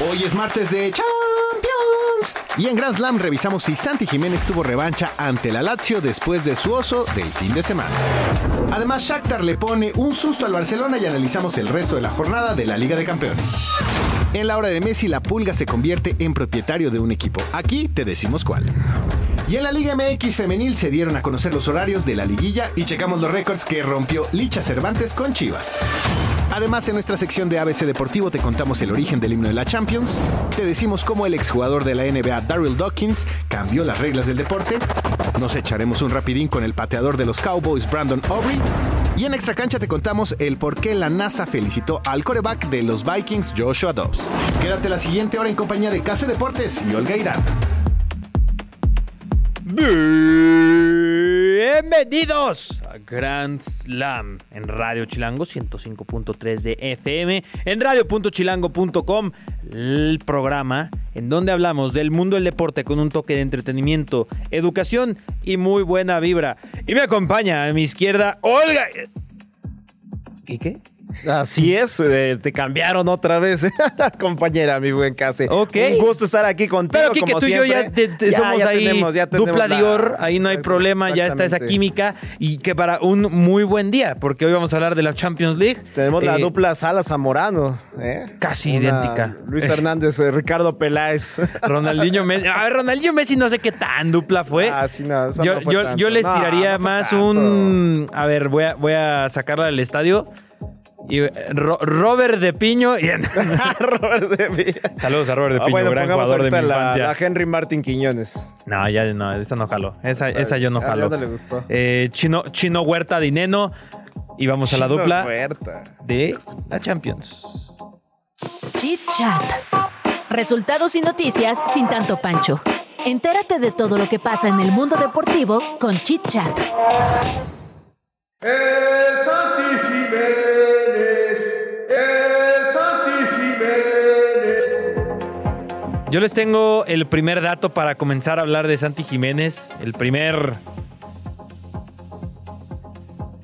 Hoy es martes de Champions. Y en Grand Slam revisamos si Santi Jiménez tuvo revancha ante la Lazio después de su oso del fin de semana. Además, Shakhtar le pone un susto al Barcelona y analizamos el resto de la jornada de la Liga de Campeones. En la hora de Messi, la pulga se convierte en propietario de un equipo. Aquí te decimos cuál. Y en la Liga MX femenil se dieron a conocer los horarios de la liguilla y checamos los récords que rompió Licha Cervantes con Chivas. Además, en nuestra sección de ABC Deportivo te contamos el origen del himno de la Champions, te decimos cómo el exjugador de la NBA Daryl Dawkins cambió las reglas del deporte, nos echaremos un rapidín con el pateador de los Cowboys Brandon Aubrey y en Extra Cancha te contamos el por qué la NASA felicitó al coreback de los Vikings Joshua Dobbs. Quédate la siguiente hora en compañía de Case Deportes y Olga Irán. Bienvenidos a Grand Slam en Radio Chilango 105.3 de FM, en radio.chilango.com, el programa en donde hablamos del mundo del deporte con un toque de entretenimiento, educación y muy buena vibra. Y me acompaña a mi izquierda Olga. ¿Qué qué? Así es, eh, te cambiaron otra vez, compañera, mi buen Case. Ok. Un gusto estar aquí contigo, Pero aquí que como tú y yo ya, siempre. te- te- Ya, somos ya ahí tenemos, ya tenemos dupla la- Dior, ahí no hay problema, ya está esa química y que para un muy buen día, porque hoy vamos a hablar de la Champions League. Tenemos la Eh, dupla Sala Zamorano, ¿eh? Casi Una idéntica. Luis Hernández, Ricardo Peláez. Ronaldinho Messi. A ver, Ronaldinho Messi no sé qué tan dupla fue. Ah, sí, no, esa yo, no fue yo, tanto. yo les tiraría no más un. A ver, voy a, voy a sacarla del estadio. Y, eh, Ro- Robert de Piño. y- Robert de Villa. Saludos a Robert de Ah, Piño, bueno, gran jugador de mi la, infancia. la Henry Martin Quiñones. No, ya no, esa no jaló. Esa, esa yo no Ah, jalo. ya no le gustó. Eh, Chino, Chino Huerta Dineno. Y vamos a la dupla Huerta. de la Champions. Chit Chat. Resultados y noticias sin tanto pancho. Entérate de todo lo que pasa en el mundo deportivo con Chit Chat. El Santi Jiménez, Yo les tengo el primer dato para comenzar a hablar de Santi Jiménez. El primer.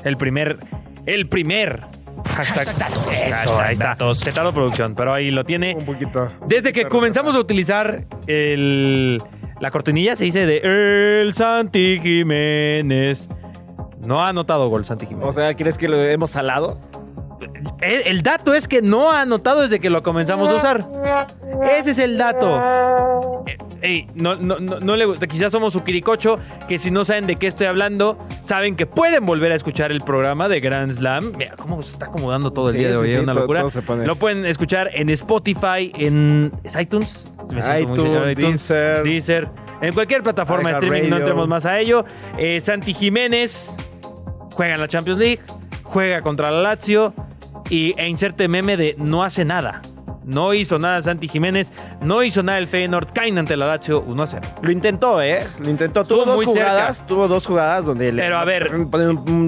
El primer. El primer. Hashtag. Eso, ahí está. Tetado producción, pero ahí lo tiene. Un poquito. Desde que comenzamos a utilizar el, la cortinilla, se dice de El Santi Jiménez. No ha anotado gol Santi Jiménez. O sea, ¿crees que lo hemos salado? El, dato es que no ha anotado desde que lo comenzamos a usar. Ese es el dato. Eh, ey, no, no, no, no le gusta. Quizás somos su quiricocho, que si no saben de qué estoy hablando, saben que pueden volver a escuchar el programa de Grand Slam. Mira cómo se está acomodando todo el Sí, día de hoy. sí, es una todo- locura. todo. Lo pueden escuchar en Spotify, en ¿es iTunes. Me señor iTunes, Deezer. Deezer. En cualquier plataforma de streaming, no entremos más a ello. Eh, Santi Jiménez juega en la Champions League, juega contra la Lazio y, e inserte meme de no hace nada. No hizo nada Santi Jiménez, no hizo nada el Feyenoord, caen ante la Lazio 1 a 0. Lo intentó, ¿eh? Lo intentó. Tuvo Estuvo dos muy jugadas. cerca. Tuvo dos jugadas donde le, Pero, a ver.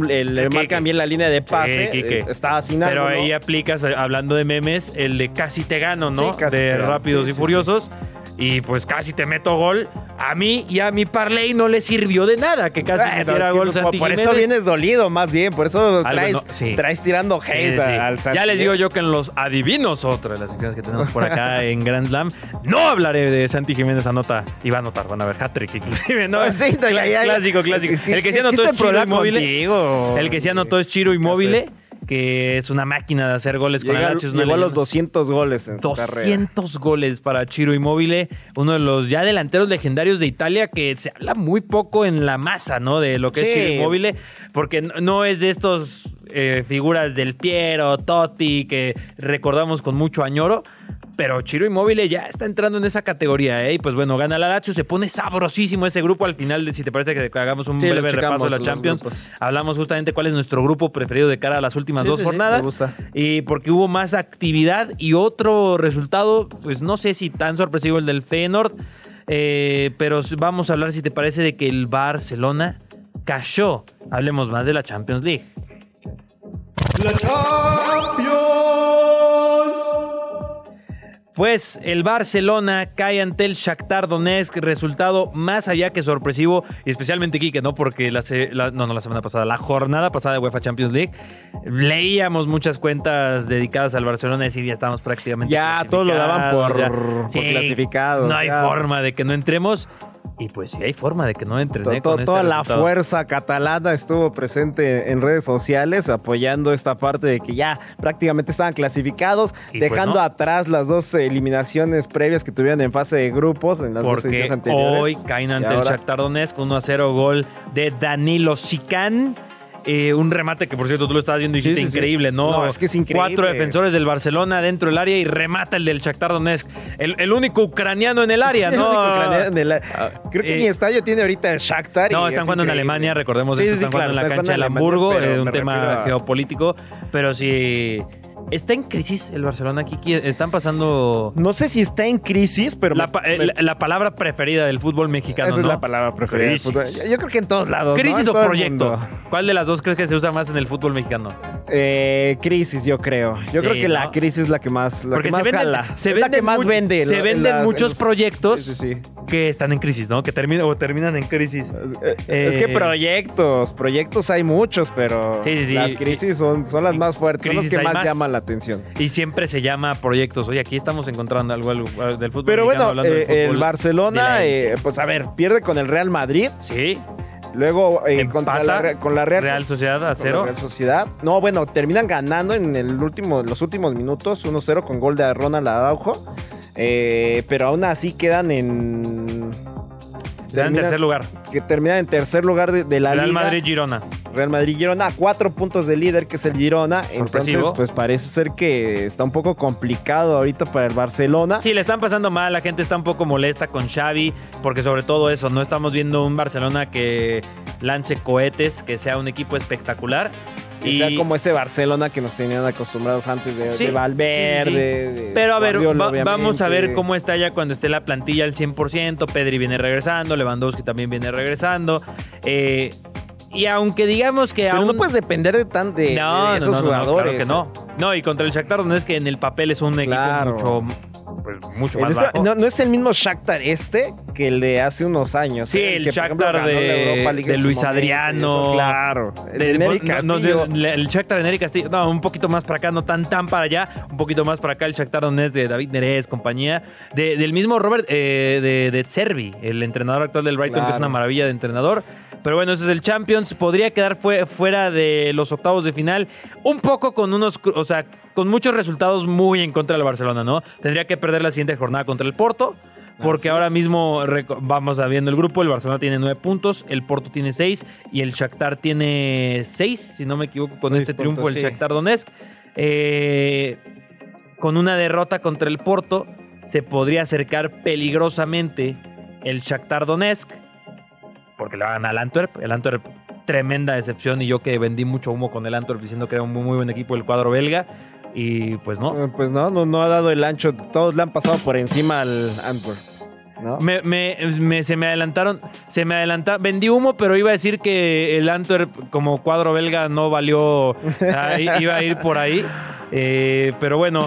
le, le marcan bien la línea de pase. Sí, eh, Estaba sin Pero ángulo. ahí aplicas, eh, hablando de memes, el de casi te gano, ¿no? Sí, casi de te. Rápidos Sí, y Furiosos. Y pues casi te meto gol. A mí y a mi parlay no le sirvió de nada que casi Bueno, metiera gol Santi Por eso vienes dolido, más bien. Por eso traes, no- sí. traes tirando hate sí. al Santi. Ya les digo yo que en los adivinos, otra de las secciones que tenemos por acá en Grand Slam, no hablaré de Santi Jiménez anota. Y va a anotar, van a ver, hat-trick inclusive, ¿no? Pues sí, ya, ya, ya. Clásico, clásico. El que sí ¿Qué anotó es Chiro Inmóvil. El que sí anotó es Chiro Inmóvil, que es una máquina de hacer goles con Lazio. es una llegó a los leyenda. 200 goles en su carrera. 200 goles para Chiro Inmóvil, uno de los ya delanteros legendarios de Italia que se habla muy poco en la masa, ¿no? De lo que es. Chiro Inmóvil, porque no es de estos eh, figuras del Piero, Totti, que recordamos con mucho añoro. Pero Chiro Inmóvil ya está entrando en esa categoría, ¿eh? Y pues bueno, gana la Lazio, se pone sabrosísimo ese grupo al final, si te parece que hagamos un Sí, breve repaso de la los Champions. grupos. Hablamos justamente cuál es nuestro grupo preferido de cara a las últimas Sí, dos sí, jornadas. me gusta. Y porque hubo más actividad y otro resultado, pues no sé si tan sorpresivo el del Feyenoord, eh, pero vamos a hablar, si te parece, de que el Barcelona cayó. Hablemos más de la Champions League. La Champions. Pues el Barcelona cae ante el Shakhtar Donetsk, resultado más allá que sorpresivo, y especialmente Quique, ¿no? Porque la, se- la- no, no la semana pasada, la jornada pasada de UEFA Champions League, leíamos muchas cuentas dedicadas al Barcelona y decir, ya estamos prácticamente Ya, todos lo daban por- clasificados, por clasificados, No hay ya. forma de que no entremos, y pues sí hay forma de que no entren. To- este toda la fuerza catalana estuvo presente en redes sociales apoyando esta parte de que ya prácticamente estaban clasificados, Y pues dejando no. atrás las dos eliminaciones previas que tuvieron en fase de grupos en las dos Porque ediciones anteriores. hoy caen ante el Shakhtar Donetsk 1 a 0 gol de Danilo Sican. Eh, un remate que por cierto tú lo estabas viendo y dijiste sí, sí. increíble, ¿no? No, es que es increíble. Cuatro defensores del Barcelona dentro del área y remata el del Shakhtar Donetsk. El, el único ucraniano en el área, El ¿no? único ucraniano en el- Creo que eh, ni estadio tiene ahorita el Shakhtar. No, y están es jugando en. Alemania, recordemos esto, están claro, jugando en la cancha de jugando en Hamburgo, Alemania, eh, un tema a- geopolítico, pero sí está en crisis el Barcelona, Kiki, están pasando No sé si está en crisis, pero... la, me- pa- eh, me- la- la palabra preferida del fútbol mexicano, esa es la palabra preferida. del Crisis. fútbol. Yo, creo que en todos lados. ¿Crisis o proyecto? ¿Cuál de las dos crees que se usa más en el fútbol mexicano? Eh, crisis, yo creo. Yo Sí, creo que la crisis es la que más, la Porque que más se venden, jala. se Es la que más vende. se venden las- muchos los- proyectos Sí, sí, sí. que están en crisis, ¿no? Que terminan o terminan en crisis. Eh, Es que Eh, proyectos, proyectos hay muchos, pero Sí, sí, sí. las crisis son, son las más fuertes, son las Crisis que más, más. llaman la atención. Y siempre se llama proyectos. Oye, aquí estamos encontrando algo, del fútbol Pero bueno, del eh, el Barcelona, eh, pues a ver, pierde con el Real Madrid, Sí, luego eh, contra la, con la Real, Real So- Sociedad a cero. Real Sociedad. No, bueno, terminan ganando en el último, los últimos minutos, 1-0 con gol de Ronald Araujo. Eh, pero aún así quedan en. Están en terminan- tercer lugar. Que terminan en tercer lugar de, de la Real liga. Madrid-Girona. Real Madrid Girona, a cuatro puntos del líder que es el Girona. Entonces, pues parece ser que está un poco complicado ahorita para el Barcelona. Sí, le están pasando mal, la gente está un poco molesta con Xavi, porque sobre todo eso, no estamos viendo un Barcelona que lance cohetes, que sea un equipo espectacular. Que y sea como ese Barcelona que nos tenían acostumbrados antes de, Sí, de Valverde. sí, sí. de Pero a ver, va- vamos a ver cómo está ya cuando esté la plantilla al 100%. Pedri viene regresando, Lewandowski también viene regresando. eh, y aunque digamos que Pero aún... no puedes depender de, tan de, No, de esos no, no, jugadores. claro que no. No, y contra el Shakhtar Donetsk que en el papel es un equipo Claro. mucho, pues, mucho más esta- bajo. no, no es el mismo Shakhtar este que el de hace unos años. Sí, ¿eh? el que, ejemplo, Shakhtar de- Luis Adriano. eso, claro. El de no, no, Castillo. el Shakhtar de Nery Castillo, no, un poquito más para acá, no tan tan para allá, un poquito más para acá el Shakhtar Donetsk de David Neres, compañía, de- del mismo Robert eh, de, de Cervi, el entrenador actual del Brighton, que es una maravilla de entrenador. Pero bueno, ese es el Champions, podría quedar fue- fuera de los octavos de final, un poco con unos, o sea, con muchos resultados muy en contra del Barcelona, ¿no? Tendría que perder la siguiente jornada contra el Porto. Porque ahora mismo vamos a viendo el grupo, el Barcelona tiene nueve puntos, el Porto tiene seis y el Shakhtar tiene seis, si no me equivoco, con este triunfo el sí. Shakhtar Donetsk. Eh, con una derrota contra el Porto se podría acercar peligrosamente el Shakhtar Donetsk porque le van al Antwerp. El Antwerp, tremenda decepción y yo que vendí mucho humo con el Antwerp diciendo que era un muy, muy buen equipo el cuadro belga y pues no. Eh, Pues no, no, no ha dado el ancho. Todos le han pasado por encima al Antwerp. ¿no? Me, me- me- se me adelantaron, se me adelantaron, vendí humo, pero iba a decir que el Antwerp como cuadro belga no valió, ah, iba a ir por ahí, Eh, pero bueno,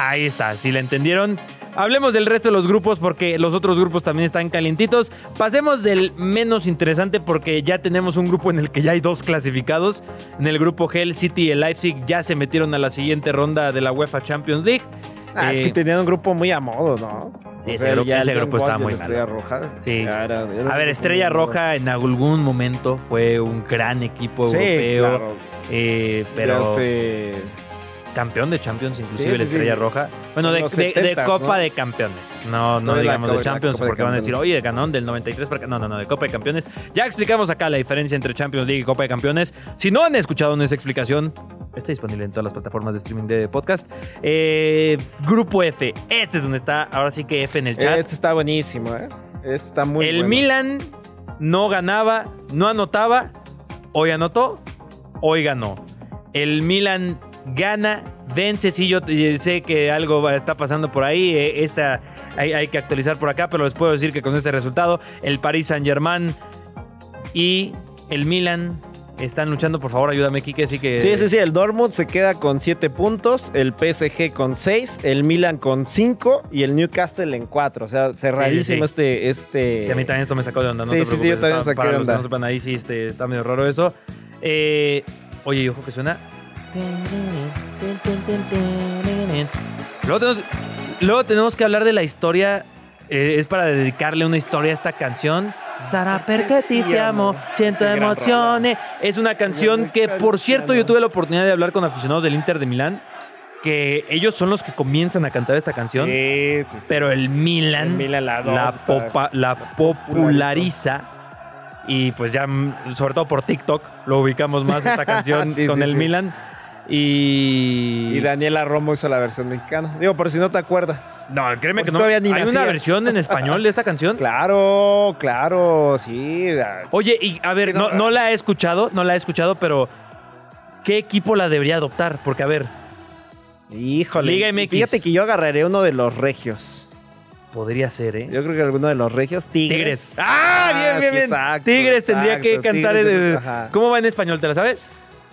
ahí está, si la entendieron. Hablemos del resto de los grupos porque los otros grupos también están calientitos. Pasemos del menos interesante porque ya tenemos un grupo en el que ya hay dos clasificados. En el grupo G, el City y el Leipzig ya se metieron a la siguiente ronda de la UEFA Champions League. Ah, es Eh, que tenían un grupo muy a modo, ¿no? Sí, ese grupo- ya ese el grupo Young estaba muy la Estrella mal. Roja. Sí. ya era- era un A ver, Estrella. Roja en algún momento fue un gran equipo Sí, europeo, claro. eh, Ya pero se- campeón de Champions, inclusive Sí, la sí, Estrella sí. Roja. Bueno, En de, los de- de 70s, Copa ¿no? de Campeones. No, no No de la digamos de Champions, porque van a decir, oye, ganón del 93 para. No, no, no, de Copa de Campeones. Ya explicamos acá la diferencia entre Champions League y Copa de Campeones. Si no han escuchado esa explicación, está disponible en todas las plataformas de streaming de podcast. Eh, Grupo F, este es donde está, ahora sí que F en el chat. Este está buenísimo, ¿eh? Este está muy el bueno. Milan no ganaba, no anotaba, hoy anotó, hoy ganó. El Milan gana, vence, sí, yo sé que algo está pasando por ahí, eh, esta hay, hay que actualizar por acá, pero les puedo decir que con este resultado, el Paris Saint Germain y el Milan están luchando. Por favor, ayúdame, Kike. Así que. Sí, sí, sí. El Dortmund se queda con 7 puntos, el PSG con 6, el Milan con 5 y el Newcastle en 4. O sea, cerradísimo Sí, sí, este, este. Sí, a mí también esto me sacó de onda. No Sí, te sí, sí, yo también me para de los que onda. no sepan ahí, sí, este, está medio raro eso. Eh, oye, ojo que suena. Luego tenemos, luego tenemos que hablar de la historia. eh, es para dedicarle una historia a esta canción. Sara, perché ti amo, siento Qué gran emociones. Es una canción que, por cierto, yo tuve la oportunidad de hablar con aficionados del Inter de Milán. Que ellos son los que comienzan a cantar esta canción. Sí, sí, sí. Pero el Milan, El Milan la la, adopta, popa- la populariza. Y pues ya, mm, sobre todo por TikTok, lo ubicamos más esta canción Sí, con sí, el sí. Milan. Y. Y Daniela Romo hizo la versión mexicana. Digo, por si no te acuerdas. No, créeme Pues que no. todavía ni Hay una nacías. versión en español de esta canción. Claro, claro, sí. Oye, y a ver, no- no, no la he escuchado, no la he escuchado, pero. ¿Qué equipo la debería adoptar? Porque, a ver, Híjole. Liga MX. Fíjate que yo agarraré uno de los regios. podría ser, ¿eh? Yo creo que alguno de los regios. Tigres. Tigres. ¡Ah! Bien, sí, bien, bien. exacto, Tigres tendría que cantar. Tigres, eh, ajá. ¿Cómo va en español? ¿Te la sabes?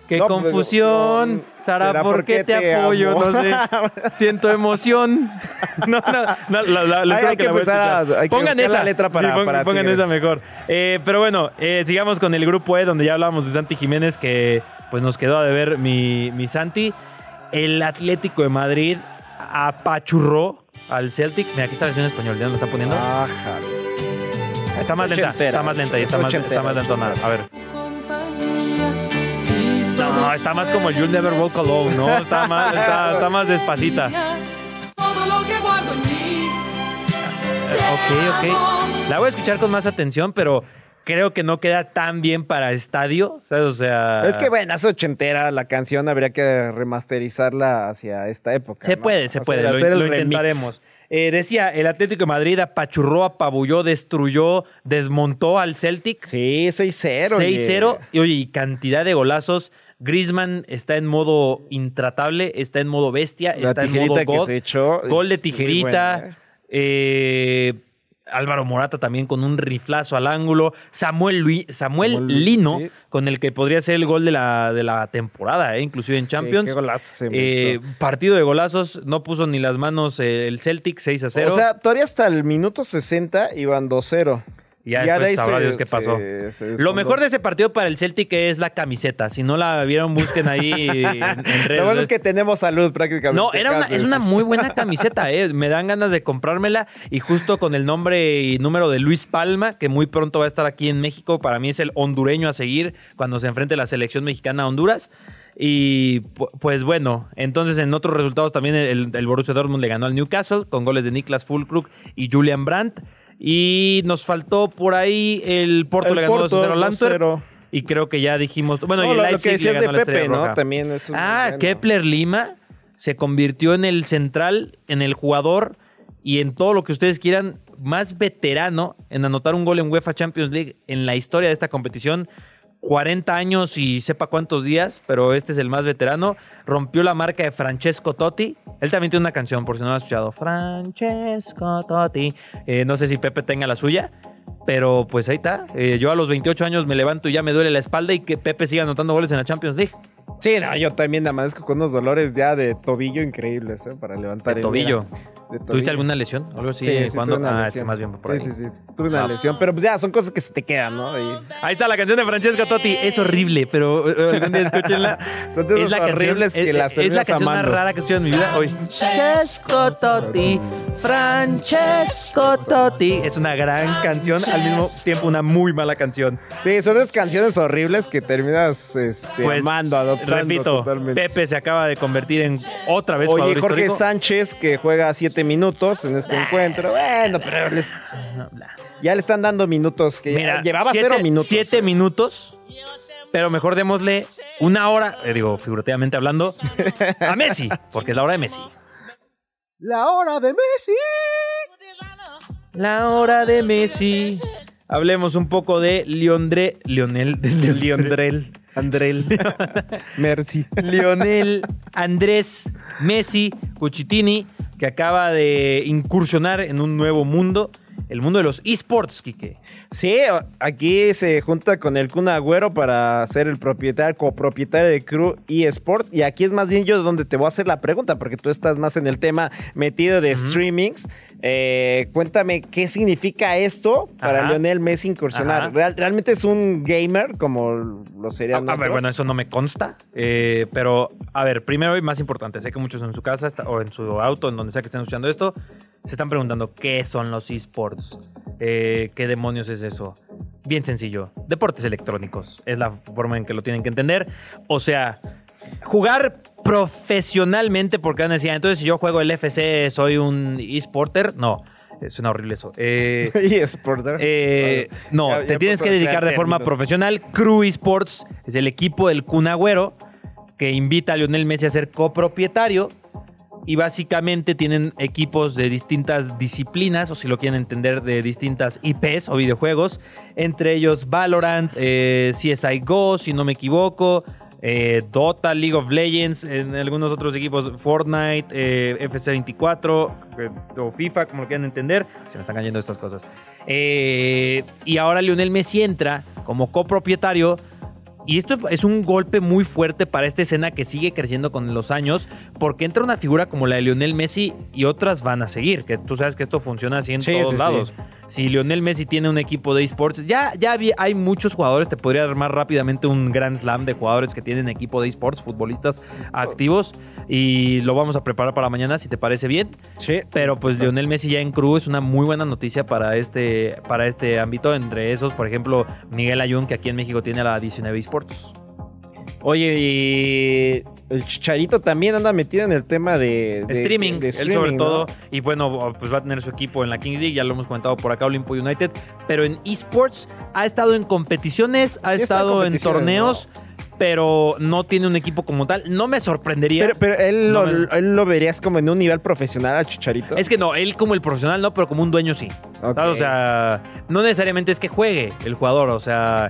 Qué No, pues, confusión. Sara, ¿será ¿por qué te, apoyo? amo? No sé. Siento emoción. No, no, no, la- la- Hay- que voy empezar a- hay que Pongan esa la letra para- Sí, pon- para Pongan esa mejor. Eh, pero bueno, eh, sigamos con el grupo E, donde ya hablábamos de Santi Jiménez, que pues nos quedó a deber mi, mi Santi. El Atlético de Madrid apachurró al Celtic. Mira, aquí está la versión en español, ya me lo están poniendo. Ajá. Está más lenta, está más lenta y está más, está más lentona. A ver. No, está más como el You'll Never Walk Alone, ¿no? Está más, está, está más despacita. Todo lo que guardo en mí. Eh, Ok, ok. La voy a escuchar con más atención, pero creo que no queda tan bien para estadio. ¿sabes? O sea. Es que bueno, es ochentera la canción, habría que remasterizarla hacia esta época. Se ¿no? puede, se puede. Lo, hacer el lo remix. intentaremos. Eh, decía, el Atlético de Madrid apachurró, apabulló, destruyó, desmontó al Celtic. Sí, 6-0. 6-0. Y oye, y cantidad de golazos. Griezmann está en modo intratable, está en modo bestia, La está en modo que God. se echó. Gol de tijerita. buena, ¿eh? eh, Álvaro Morata también con un riflazo al ángulo. Samuel, Lui- Samuel, Samuel, Lino, sí. con el que podría ser el gol de la, de la temporada, eh, inclusive en Champions. Sí, qué golazo Eh, partido de golazos, no puso ni las manos el Celtic 6 a 0. O sea, todavía hasta el minuto 60 iban 2-0. Ya, de después ahí sabrá se- Dios qué pasó. se- se Lo mejor de ese partido para el Celtic es la camiseta. Si no la vieron, busquen ahí en, en redes. Lo bueno es que tenemos salud prácticamente. No, era una, es una muy buena camiseta, ¿eh? Me dan ganas de comprármela y justo con el nombre y número de Luis Palma, que muy pronto va a estar aquí en México. Para mí es el hondureño a seguir cuando se enfrente la selección mexicana a Honduras. Y pu- pues bueno, entonces en otros resultados también el, el Borussia Dortmund le ganó al Newcastle con goles de Niklas Fulkrug y Julian Brandt. Y nos faltó por ahí el Porto El le ganó Porto, 2-0 al Antwerp. 2-0. Y creo que ya dijimos. Bueno, No, y el lo, que le decías ganó de la Pepe, ¿no? También es un Ah, bueno. Kepler Lima se convirtió en el central, en el jugador y en todo lo que ustedes quieran más veterano en anotar un gol en UEFA Champions League en la historia de esta competición. 40 años y sepa cuántos días, pero este es el más veterano. Rompió la marca de Francesco Totti. Él también tiene una canción, por si no lo has escuchado. Francesco Totti. Eh, no sé si Pepe tenga la suya, pero pues ahí está. Eh, yo a los 28 años me levanto y ya me duele la espalda y que Pepe siga anotando goles en la Champions League. Sí, no, yo también amanezco con unos dolores ya de tobillo increíbles, ¿eh? Para levantar De el- tobillo. de ¿Tuviste alguna lesión? Algo así. Sí, sí, ¿Cuándo? tuve una Ah, lesión. este más bien por ahí. Sí, sí, sí. Tuve una Ah. lesión, pero pues ya son cosas que se te quedan, ¿no? Y Ahí está la canción de Francesco Totti. Es horrible, pero eh, algún día escúchenla. Son de es la canción, que es, las es la canción más rara que he escuchado en mi vida hoy. Francesco Totti, Francesco Totti. Es una gran canción, al mismo tiempo una muy mala canción. Sí, son esas canciones horribles que terminas este, Pues, amando, adoptando repito, totalmente. Pepe se acaba de convertir en otra vez Oye, jugador Jorge histórico. Sánchez, que juega siete minutos en este encuentro. Bueno, pero les- ya le están dando minutos. Que ya Mira, llevaba siete, cero minutos. Siete minutos. Pero mejor démosle una hora, eh, digo, figurativamente hablando, a Messi, porque es la hora de Messi. La hora de Messi. La hora de Messi. Hablemos un poco de Leondre, Lionel, de Liondrel. Andrel. Merci. Lionel Andrés Messi Cuchitini, que acaba de incursionar en un nuevo mundo. el mundo de los esports, Quique. Sí, aquí se junta con el Kun Agüero para ser el propietario, copropietario de Crew eSports. Y aquí es más bien yo donde te voy a hacer la pregunta, porque tú estás más en el tema metido de streamings. Eh, cuéntame qué significa esto para Ajá. Lionel Messi incursionar. Ajá. ¿Real- ¿Realmente es un gamer como lo A, serían a ver, bueno, eso no me consta. eh, pero, a ver, primero y más importante, sé que muchos en su casa está- o en su auto, en donde sea que estén escuchando esto, se están preguntando qué son los esports. Eh, ¿Qué demonios es eso? Bien sencillo. Deportes electrónicos. Es la forma en que lo tienen que entender. O sea, jugar profesionalmente, porque van a decir, "Ah, entonces si yo juego el FC, soy un esporter. No, suena horrible eso. Eh, eSports. eh, no, Ya- ya te tienes que dedicar de forma términos. profesional. Crew Esports es el equipo del Kun Agüero que invita a Lionel Messi a ser copropietario. Y básicamente tienen equipos de distintas disciplinas, o si lo quieren entender, de distintas IPs o videojuegos. Entre ellos Valorant, eh, CSI Go, si no me equivoco. Eh, Dota, League of Legends, en algunos otros equipos, Fortnite, eh, FC24 eh, o FIFA, como lo quieran entender. Se me están cayendo estas cosas. Y ahora Lionel Messi entra como copropietario. Y esto es un golpe muy fuerte para esta escena que sigue creciendo con los años, porque entra una figura como la de Lionel Messi y otras van a seguir, que tú sabes que esto funciona así en Sí, todos sí, lados. Si Lionel Messi tiene un equipo de esports, ya, ya hay muchos jugadores, te podría armar rápidamente un gran slam de jugadores que tienen equipo de esports, futbolistas activos, y lo vamos a preparar para mañana si te parece bien. Sí. Pero pues Lionel Messi ya en Crew es una muy buena noticia para este, para este ámbito. Entre esos, por ejemplo, Miguel Ayun, que aquí en México tiene la 19 Esports. Oye, y el Chicharito también anda metido en el tema de, de- streaming, de él sobre todo. Y bueno, pues va a tener su equipo en la Kings League, ya lo hemos comentado por acá, Olimpo United. Pero en esports ha estado en competiciones, ha Sí estado en torneos, pero no tiene un equipo como tal. No me sorprendería. Pero, pero él, No lo, me- él lo verías como en un nivel profesional al Chicharito. Es que no, él como el profesional no, pero como un dueño sí. O sea, no necesariamente es que juegue el jugador, o sea,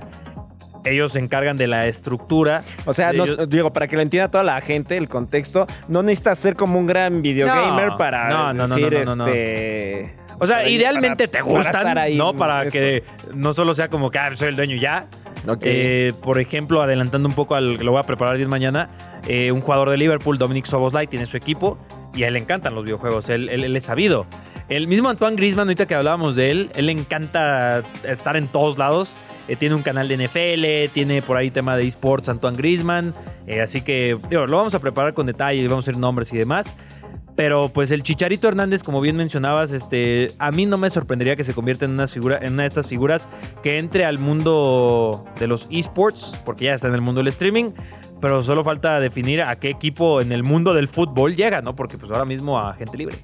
ellos se encargan de la estructura. O sea, no- Ellos- digo, para que lo entienda toda la gente, el contexto, no necesitas ser como un gran videogamer No, para no, decir, no, no, no. este... O sea, para- idealmente para- te para gustan, estar ahí ¿no? Para eso. que no solo sea como que ah, soy el dueño ya. Ok. Eh, por ejemplo, adelantando un poco al que lo voy a preparar bien mañana, eh, un jugador de Liverpool, Dominic Soboslai, tiene su equipo y a él le encantan los videojuegos. Él, él- él es sabido. El mismo Antoine Griezmann, ahorita que hablábamos de él, él le encanta estar en todos lados. Eh, tiene un canal de NFL, tiene por ahí tema de esports Antoine Griezmann. eh, así que lo vamos a preparar con detalle, vamos a hacer nombres y demás. Pero pues el Chicharito Hernández, como bien mencionabas, este, a mí no me sorprendería que se convierta en una, figura, en una de estas figuras que entre al mundo de los esports, porque ya está en el mundo del streaming, pero solo falta definir a qué equipo en el mundo del fútbol llega, ¿no? Porque pues ahora mismo a gente libre.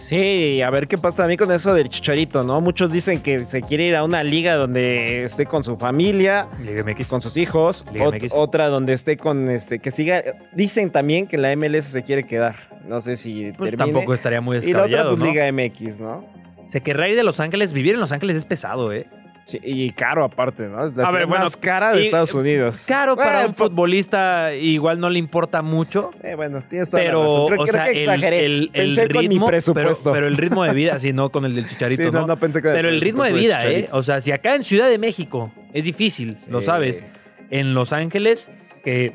Sí, a ver qué pasa también con eso del Chicharito, ¿no? Muchos dicen que se quiere ir a una liga donde esté con su familia, Liga MX. con sus hijos, ot- otra donde esté con este que siga dicen también que la MLS se quiere quedar. No sé si Pues termine. tampoco estaría muy y la otra descabellado, pues ¿no? Liga MX, ¿no? Se querrá ir de Los Ángeles. Vivir en Los Ángeles es pesado, ¿eh? Sí, y caro aparte, ¿no? La A ver, bueno, más cara de y- Estados Unidos. Caro para un po- futbolista, igual no le importa mucho. Eh, bueno, tienes toda la Pero, razón. Creo, o creo sea, que el, exageré. el- el pensé con mi ritmo, pero, pero el ritmo de vida, sí, no con el del Chicharito, Sí, no, ¿no? no pensé con el Pero el ritmo de vida, ¿eh? O sea, si acá en Ciudad de México es difícil, lo sabes. En Los Ángeles, que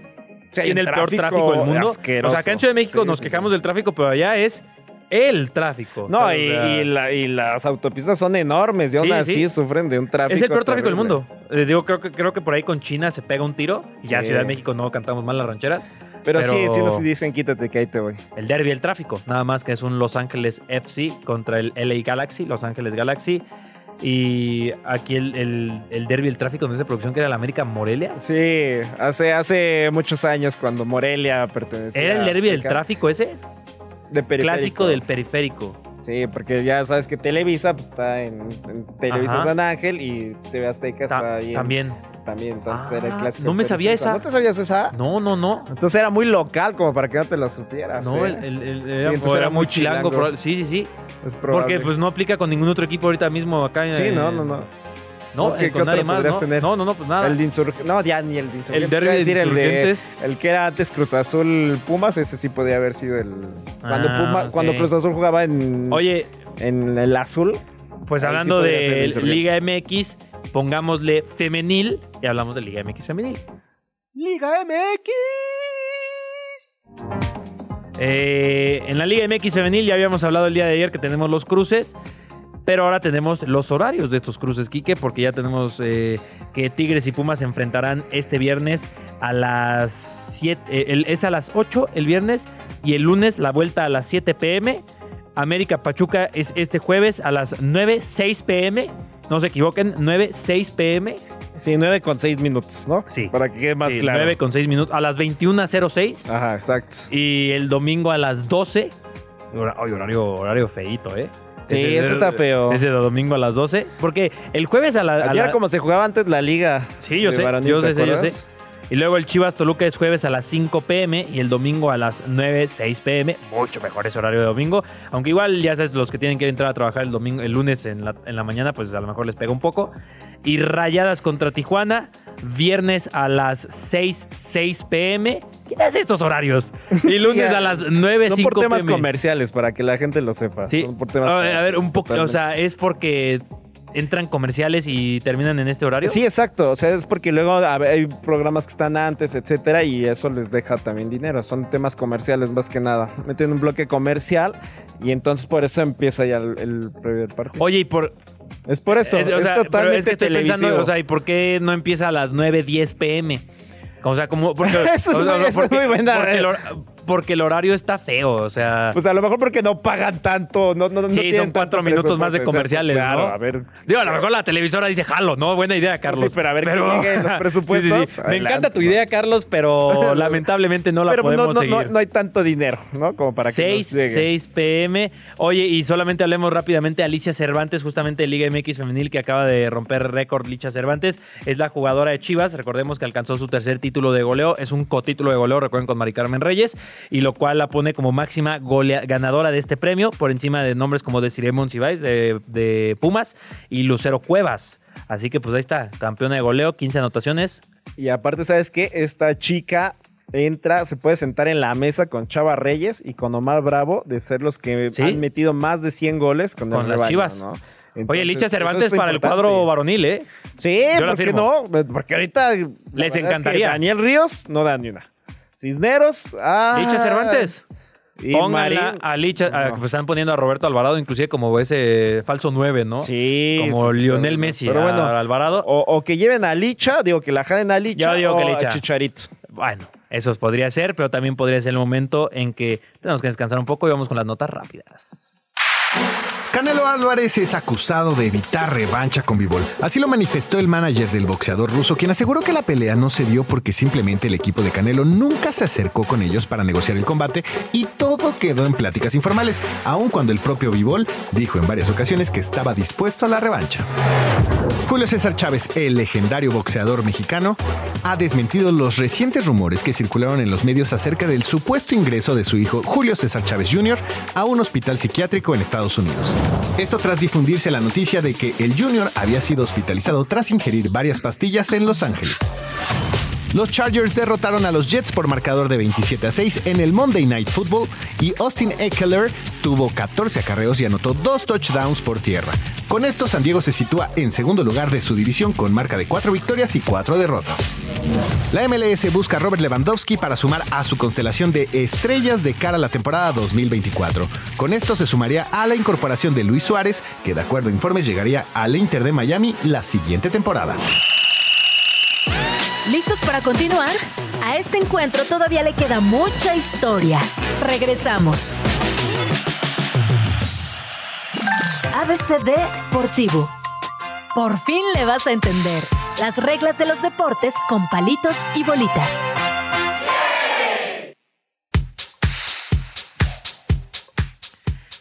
tiene el peor tráfico del mundo. asqueroso. O sea, acá en Ciudad de México nos quejamos del tráfico, pero allá es el tráfico. No, y, O sea, y la- y las autopistas son enormes y aún Sí, así sí. sufren de un tráfico. es el peor tráfico del mundo. Eh, digo, creo que, creo que por ahí con China se pega un tiro. Y ya Sí. Ciudad de México no cantamos mal las rancheras. Pero, sí, Pero- sí nos dicen quítate que ahí te voy. El derby del tráfico. Nada más que es un Los Ángeles FC contra el LA Galaxy, Los Ángeles Galaxy. Y aquí el, el, el derby del tráfico de esa producción que era la América Morelia. Sí, hace, hace muchos años cuando Morelia pertenecía ¿Era el derby del tráfico ese? De periférico. Clásico del periférico. Sí, porque ya sabes que Televisa pues, está en, en Televisa Ajá. San Ángel y TV Azteca está ahí. en- también. También, entonces Ah, era el clásico. no me sabía esa. ¿No te sabías esa? No, no, no. Entonces era muy local como para que no te lo supieras. No, ¿eh? el, el- el- era, muy chilango. Sí, sí, sí. Es probable. Porque pues no aplica con ningún otro equipo ahorita mismo acá. Sí, no, no, no. No, ¿No? ¿Qué- eh, qué con nadie más. podrías No, tener? no, no, no, pues nada. El de Insurg- No, ya ni el de Insurgentes. El a de decir el de Insurgentes. El que era antes Cruz Azul Pumas, ese sí podía haber sido el. Cuando, Ah, Puma- cuando Cruz Azul jugaba en, Oye, en el azul, Pues hablando sí de Insurgentes. Liga MX, pongámosle femenil y hablamos de Liga MX femenil. Liga MX. Eh, en la Liga MX femenil ya habíamos hablado el día de ayer que tenemos los cruces, pero ahora tenemos los horarios de estos cruces, Quique, porque ya tenemos eh, que Tigres y Pumas se enfrentarán este viernes a las 7, eh, el- es a las 8 el viernes y el lunes la vuelta a las 7 pm. América Pachuca es este jueves a las 9, 6 pm. No se equivoquen, 9, 6 pm. Sí, 9 con 6 minutos, ¿no? Sí. Para que quede más Sí, claro. 9 con 6 minutos. A las 21.06. Ajá, exacto. Y el domingo a las 12. Hora- Ay, horario, horario feíto, ¿eh? Sí, Ese- eso está feo. Ese domingo a las 12. Porque el jueves a la. a Así la- era como se jugaba antes la liga. Sí, yo de sé, yo ¿te sé, yo sé. Y luego el Chivas Toluca es jueves a las 5 pm y el domingo a las 9, 6 pm. Mucho mejor ese horario de domingo. Aunque igual ya sabes, los que tienen que entrar a trabajar el domingo, el lunes en la, en la mañana, pues a lo mejor les pega un poco. Y Rayadas contra Tijuana, viernes a las 6, 6 pm. ¿Quién hace estos horarios? Y lunes a las 9, Son 5 por temas PM. comerciales, para que la gente lo sepa. Sí. Son por temas a ver, a ver, un poco, o sea, es porque entran comerciales y terminan en este horario. Sí, exacto. O sea, es porque luego ver, hay programas que están antes, etcétera, y eso les deja también dinero. Son temas comerciales más que nada. Meten un bloque comercial y entonces por eso empieza ya el, el previo del partido. Oye, y por, es por eso. Es, o sea, totalmente es que estoy televisivo. pensando, o sea, ¿y por qué no empieza a las 9, 10 pm? O sea, como... Porque, Eso es o sea, es porque- muy buena Porque porque el horario está feo, o sea... pues a lo mejor porque no pagan tanto. No, no, no Sí, tienen son cuatro minutos más de comerciales. Claro, a ver. Digo, a lo mejor la televisora dice jalo, ¿no? Buena idea, Carlos. Sí, pero a ver que lleguen los presupuestos, Sí, sí. Me encanta tu idea, Carlos, pero lamentablemente no la Pero pues, podemos no, no, seguir. no hay tanto dinero, ¿no? Como para que 6, nos llegue. 6 pm. Oye, y solamente hablemos rápidamente. Alicia Cervantes, justamente de Liga MX Femenil, que acaba de romper récord. Licha Cervantes es la jugadora de Chivas. Recordemos que alcanzó su tercer título de goleo. Es un cotítulo de goleo, recuerden, con Mari Carmen Reyes. Y lo cual la pone como máxima golea- ganadora de este premio, por encima de nombres como Desiree Monsiváis de, de Pumas y Lucero Cuevas. Así que, pues ahí está, campeona de goleo, 15 anotaciones. Y aparte, ¿sabes qué? Esta chica entra, se puede sentar en la mesa con Chava Reyes y con Omar Bravo de ser los que Sí. han metido más de 100 goles con, Con el las rebaño, Chivas. ¿no? Oye, Licha Cervantes es para el cuadro varonil, ¿eh? Sí, Yo ¿por qué no? Porque ahorita la verdad es que encantaría. Daniel Ríos no da ni una. Cisneros, ah, Licha Cervantes. Y Pónganla Marín, a Licha, a- no. pues están poniendo a Roberto Alvarado, inclusive como ese falso 9, ¿no? Sí. Como sí, sí, Lionel pero- Messi Pero a Alvarado. o, o que lleven a Licha, digo que la jalen a Licha. Yo digo que o Licha. a Chicharito. Bueno, eso podría ser, pero también podría ser el momento en que tenemos que descansar un poco y vamos con las notas rápidas. Canelo Álvarez es acusado de evitar revancha con Bivol. Así lo manifestó el manager del boxeador ruso, quien aseguró que la pelea no se dio porque simplemente el equipo de Canelo nunca se acercó con ellos para negociar el combate y todo quedó en pláticas informales, aun cuando el propio Bivol dijo en varias ocasiones que estaba dispuesto a la revancha. Julio César Chávez, el legendario boxeador mexicano, ha desmentido los recientes rumores que circularon en los medios acerca del supuesto ingreso de su hijo Julio César Chávez Jr. a un hospital psiquiátrico en Estados Unidos. Esto tras difundirse la noticia de que el Jr. había sido hospitalizado tras ingerir varias pastillas en Los Ángeles. Los Chargers derrotaron a los Jets por marcador de 27 a 6 en el Monday Night Football y Austin Eckler tuvo 14 acarreos y anotó dos touchdowns por tierra. Con esto, San Diego se sitúa en segundo lugar de su división con marca de 4 victorias y 4 derrotas. La MLS busca a Robert Lewandowski para sumar a su constelación de estrellas de cara a la temporada 2024. Con esto se sumaría a la incorporación de Luis Suárez, que de acuerdo a informes llegaría al Inter de Miami la siguiente temporada. ¿Listos para continuar? A este encuentro todavía le queda mucha historia. Regresamos. ABCD Deportivo. Por fin le vas a entender las reglas de los deportes con palitos y bolitas.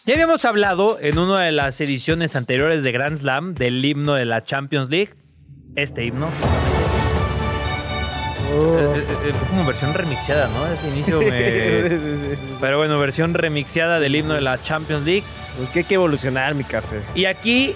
Ya habíamos hablado en una de las ediciones anteriores de Grand Slam del himno de la Champions League. Este himno. Eh, eh, eh, Fue como versión remixeada, ¿no? Ese inicio me... Pero bueno, versión remixeada del himno de la Champions League. Pues que hay que evolucionar, mi casa. Y aquí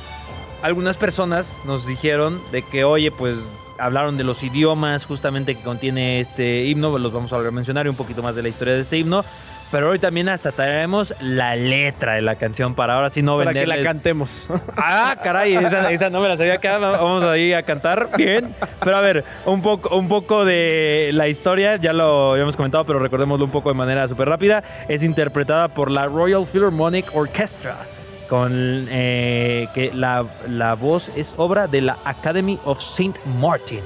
algunas personas nos dijeron de que, oye, pues hablaron de los idiomas justamente que contiene este himno, los vamos a mencionar y un poquito más de la historia de este himno. Pero hoy también hasta traemos la letra de la canción para ahora sí no Para que la venderles- cantemos. Ah, caray, esa, esa no me la sabía que vamos ahí a cantar. Bien. Pero a ver, un poco, un poco de la historia, ya lo habíamos comentado, pero recordémoslo un poco de manera súper rápida. Es interpretada por la Royal Philharmonic Orchestra. Con eh, que la, la voz es obra de la Academy of Saint Martin.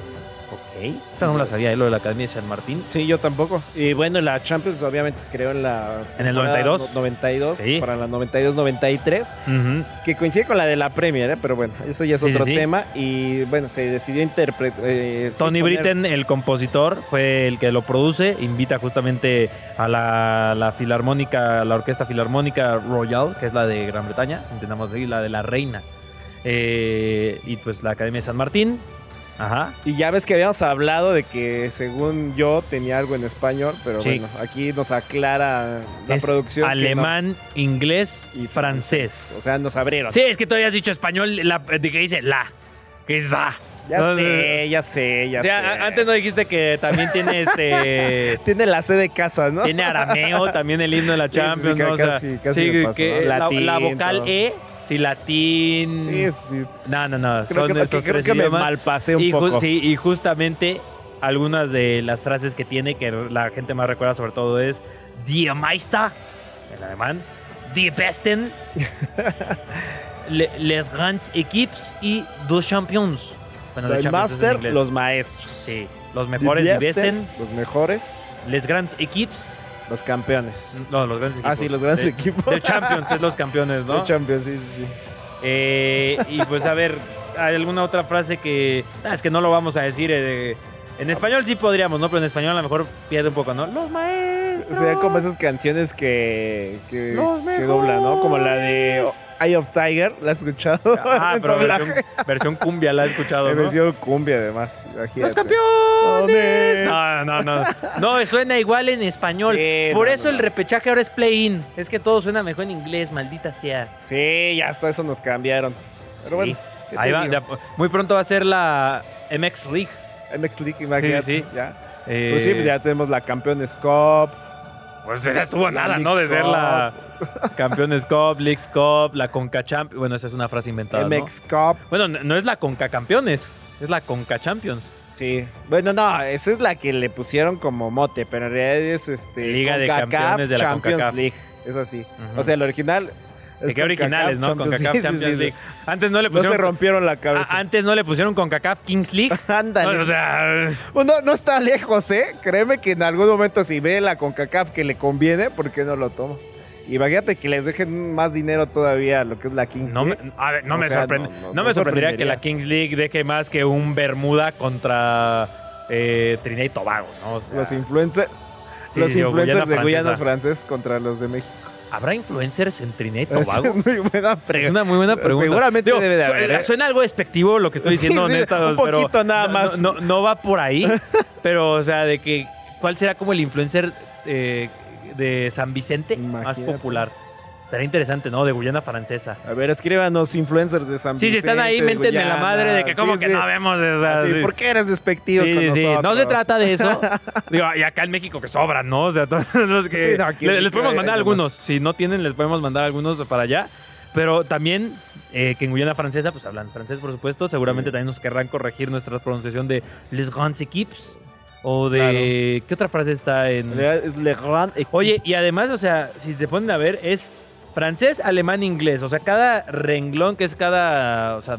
Ok. Esa no la sabía, ¿eh? lo de la Academia de San Martín. Sí, yo tampoco. Y bueno, la Champions obviamente se creó en la... En el temporada 92. no- 92, Sí. para la 92-93, Ujú. que coincide con la de la Premier, ¿eh? pero bueno, eso ya es Sí, otro sí. tema. Y bueno, se decidió interpretar... Tony Britten, el compositor, fue el que lo produce. Invita justamente a la, la filarmónica, la Orquesta Filarmónica Royal, que es la de Gran Bretaña, intentamos decir, la de la Reina. Eh, y pues la Academia de San Martín. Ajá. Y ya ves que habíamos hablado de que según yo tenía algo en español, pero Sí. bueno, aquí nos aclara la Es producción. alemán, inglés Y francés. O sea, nos abrieron. Sí, es que todavía has dicho español, la, de que dice la, que es la. Ya No, sé, ya sé, ya O sea, sé. antes no dijiste que también tiene este... Tiene la C de casa, ¿no? Tiene arameo, también el himno de la Sí, sí, sí, Champions, que ¿no? O sea, casi- casi sí, me pasó, que ¿no? la, vocal todo. E, sí, latín. Sí, sí. No, no, no, Creo son que, esos creo tres que me idiomas. malpasé un y, poco. sí, y justamente algunas de las frases que tiene, que la gente más recuerda sobre todo es Die Meister, en alemán, Die Besten, le- Les Grands Equipes y Dos Champions. Bueno, en Master, los maestros. Sí, los mejores Die Besten, Los mejores, Les Grands Equipes. Los campeones. No, los grandes equipos. Ah, sí, los grandes de, equipos. De Champions, es los campeones, ¿no? Los Champions, sí, sí, sí. Eh, y pues a ver, ¿hay alguna otra frase que... ah, es que no lo vamos a decir. eh, en español sí podríamos, ¿no? Pero en español a lo mejor pierde un poco, ¿no? Los maestros. O sea, como esas canciones que, que, que doblan, ¿no? Como la de. Eye of Tiger, ¿la has escuchado? Ah, pero versión, versión cumbia la he escuchado, versión cumbia, además. imagínate. ¡Los campeones! No, no, no. No, suena igual en español. Sí, Por no, eso no, el repechaje ahora es play-in. Es que todo suena mejor en inglés, maldita sea. Sí, ya hasta eso nos cambiaron. Pero Sí. bueno, ¿qué Ahí va, muy pronto va a ser la MX League. MX League, imagínate. Sí, sí. Ya. Eh, Pues sí, ya tenemos la Campeones Cup. Pues esa estuvo nada, ¿no? De ser la Campeones Cup, Leagues Cup, la Conca Champions. Bueno, esa es una frase inventada, ¿no? MX Cup. Bueno, no no es la Conca Campeones, es la Conca Champions. Sí. Bueno, no, esa es la que le pusieron como mote, pero en realidad es este Liga de Campeones de la Champions CONCACAF. League. Es así. O sea, el original es De qué originales, ¿no? Sí, sí, Champions sí. League. Antes no le No se pusieron... rompieron la Ah, cabeza. antes no le pusieron CONCACAF Kings League. Ándale. No, o sea, Bueno, no está lejos, ¿eh? Créeme que en algún momento si ve la CONCACAF que le conviene, ¿por qué no lo toma? Imagínate que les dejen más dinero todavía a lo que es la Kings no me, League. a ver, no O me, sea, sorprende- no, no, no, me no sorprendería que la Kings League deje más que un Bermuda contra eh, Trinidad y Tobago, ¿no? O sea, Los, influencer- sí, los influencers de Guyana francés contra los de México. ¿Habrá influencers en Trinidad y Es Tobago? muy buena Es una muy buena pregunta. Seguramente Digo, debe de haber, ¿eh? Suena algo despectivo lo que estoy Sí, diciendo, sí, neta, un pero poquito nada más. No, no va por ahí, pero, o sea, de que, ¿cuál será como el influencer eh, de San Vicente más popular? Será interesante, ¿no? De Guyana Francesa. A ver, escríbanos influencers de San Sí, si están ahí, méntenme la madre de que como Sí, que sí. no vemos, o sea, sí. ¿Por qué eres despectivo Sí, con sí, nosotros? no se trata de eso. Digo, y acá en México que sobran, ¿no? O sea, todos los que Sí, no, aquí- le- les, podemos mandar algunos. Si no tienen, les podemos mandar algunos para allá. Pero también eh, que en Guyana Francesa, pues hablan francés, por supuesto. Seguramente Sí. también nos querrán corregir nuestra pronunciación de Les Grands Equipes. O de... ¿Qué otra frase está en...? Es Le Grand. Oye, y además, o sea, si te ponen a ver, es francés, alemán, inglés. O sea, cada renglón que es cada. O sea.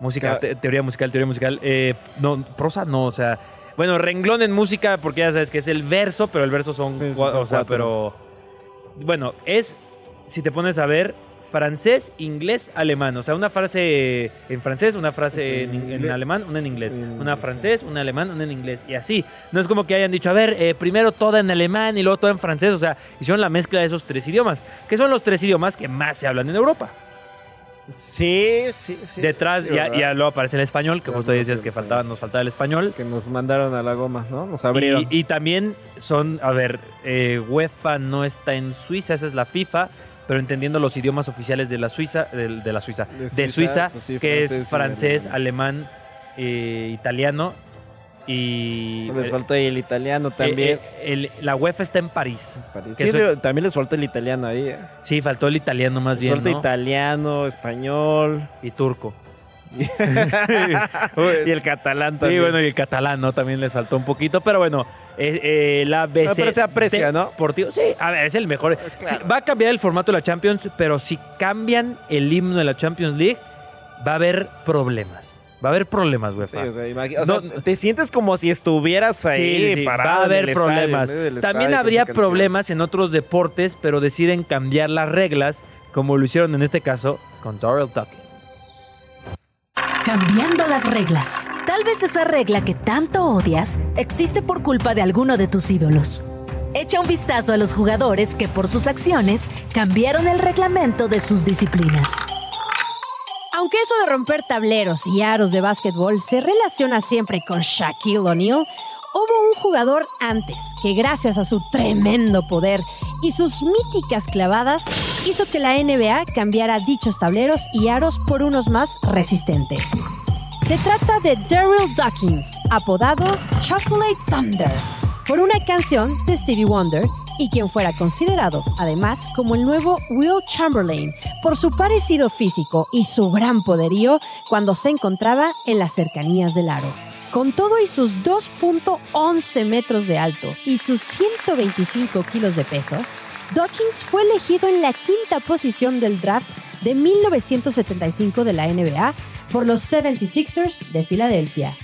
Música, Cada- te- teoría musical, teoría musical. eh, no, prosa no, o sea. Bueno, renglón en música, porque ya sabes que es el verso, pero el verso son. Sí, sí, son o sea, cuatro. pero. Bueno, es. Si te pones a ver. Francés, inglés, alemán. O sea, una frase en francés, una frase en, alemán, una en inglés. En Una francés, una alemán, una en inglés. Y así. No es como que hayan dicho, a ver, eh, primero toda en alemán y luego toda en francés. O sea, hicieron la mezcla de esos tres idiomas. Que son los tres idiomas que más se hablan en Europa. Sí, sí, sí. Detrás sí, ya, ya luego aparece el español, que justo decías que faltaba, nos faltaba el español. Que nos mandaron a la goma, ¿no? Nos abrieron. Y, y también son, a ver, eh, UEFA no está en Suiza, esa es la FIFA, pero entendiendo los idiomas oficiales de la Suiza, de, de la Suiza, De de Suiza, Suiza, pues sí, que francés es francés, alemán. alemán, eh, italiano Y Les eh, faltó ahí el italiano también. eh, el- la UEFA está en París. Sí, también les faltó el italiano ahí. ¿eh? Sí, faltó el italiano más Les bien, falta ¿no? italiano, español Y turco. y el catalán Sí, también. bueno, y el catalán, ¿no? También les faltó un poquito, pero bueno, eh, eh, la BC... No, pero se aprecia, ¿no? Deportivo- Sí, a ver, es el mejor. Sí, va a cambiar el formato de la Champions, pero si cambian el himno de la Champions League, va a haber problemas. Va a haber problemas, güey. Sí, o sea, imagi- o sea, No- te sientes como si estuvieras ahí Sí, sí, parado va a haber estadio, problemas. También habría problemas en otros deportes, pero deciden cambiar las reglas, como lo hicieron en este caso con Darrell Dawkins. Cambiando las reglas. Tal vez esa regla que tanto odias existe por culpa de alguno de tus ídolos. Echa un vistazo a los jugadores que por sus acciones cambiaron el reglamento de sus disciplinas. Aunque eso de romper tableros y aros de básquetbol se relaciona siempre con Shaquille O'Neal, hubo un jugador antes que gracias a su tremendo poder y sus míticas clavadas hizo que la NBA cambiara dichos tableros y aros por unos más resistentes. Se trata de Daryl Dawkins, apodado Chocolate Thunder, por una canción de Stevie Wonder y quien fuera considerado, además, como el nuevo Will Chamberlain por su parecido físico y su gran poderío cuando se encontraba en las cercanías del aro. Con todo y sus 2.11 metros de alto y sus 125 kilos de peso, Dawkins fue elegido en la quinta posición del draft de 1975 de la NBA por los 76ers de Filadelfia.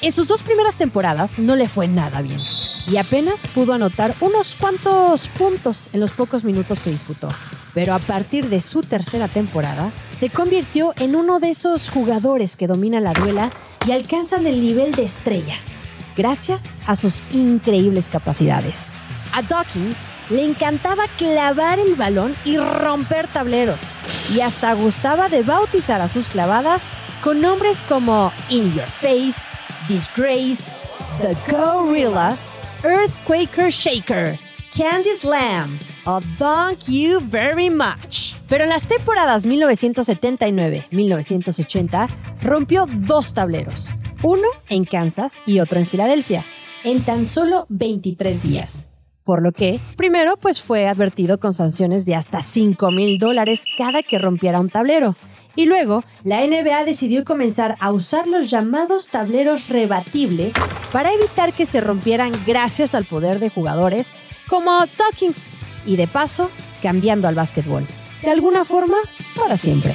En sus dos primeras temporadas no le fue nada bien y apenas pudo anotar unos cuantos puntos en los pocos minutos que disputó. Pero a partir de su tercera temporada, se convirtió en uno de esos jugadores que dominan la duela y alcanzan el nivel de estrellas, gracias a sus increíbles capacidades. A Dawkins le encantaba clavar el balón y romper tableros, y hasta gustaba de bautizar a sus clavadas con nombres como In Your Face, Disgrace, The Gorilla, Earthquaker Shaker, Candy Slam, o Thank You Very Much. Pero en las temporadas 1979-1980 rompió dos tableros, uno en Kansas y otro en Filadelfia, en tan solo 23 días. Por lo que, primero, pues fue advertido con sanciones de hasta 5 mil dólares cada que rompiera un tablero. Y luego, la NBA decidió comenzar a usar los llamados tableros rebatibles para evitar que se rompieran gracias al poder de jugadores como Dawkins y de paso cambiando al básquetbol. De alguna forma, para siempre.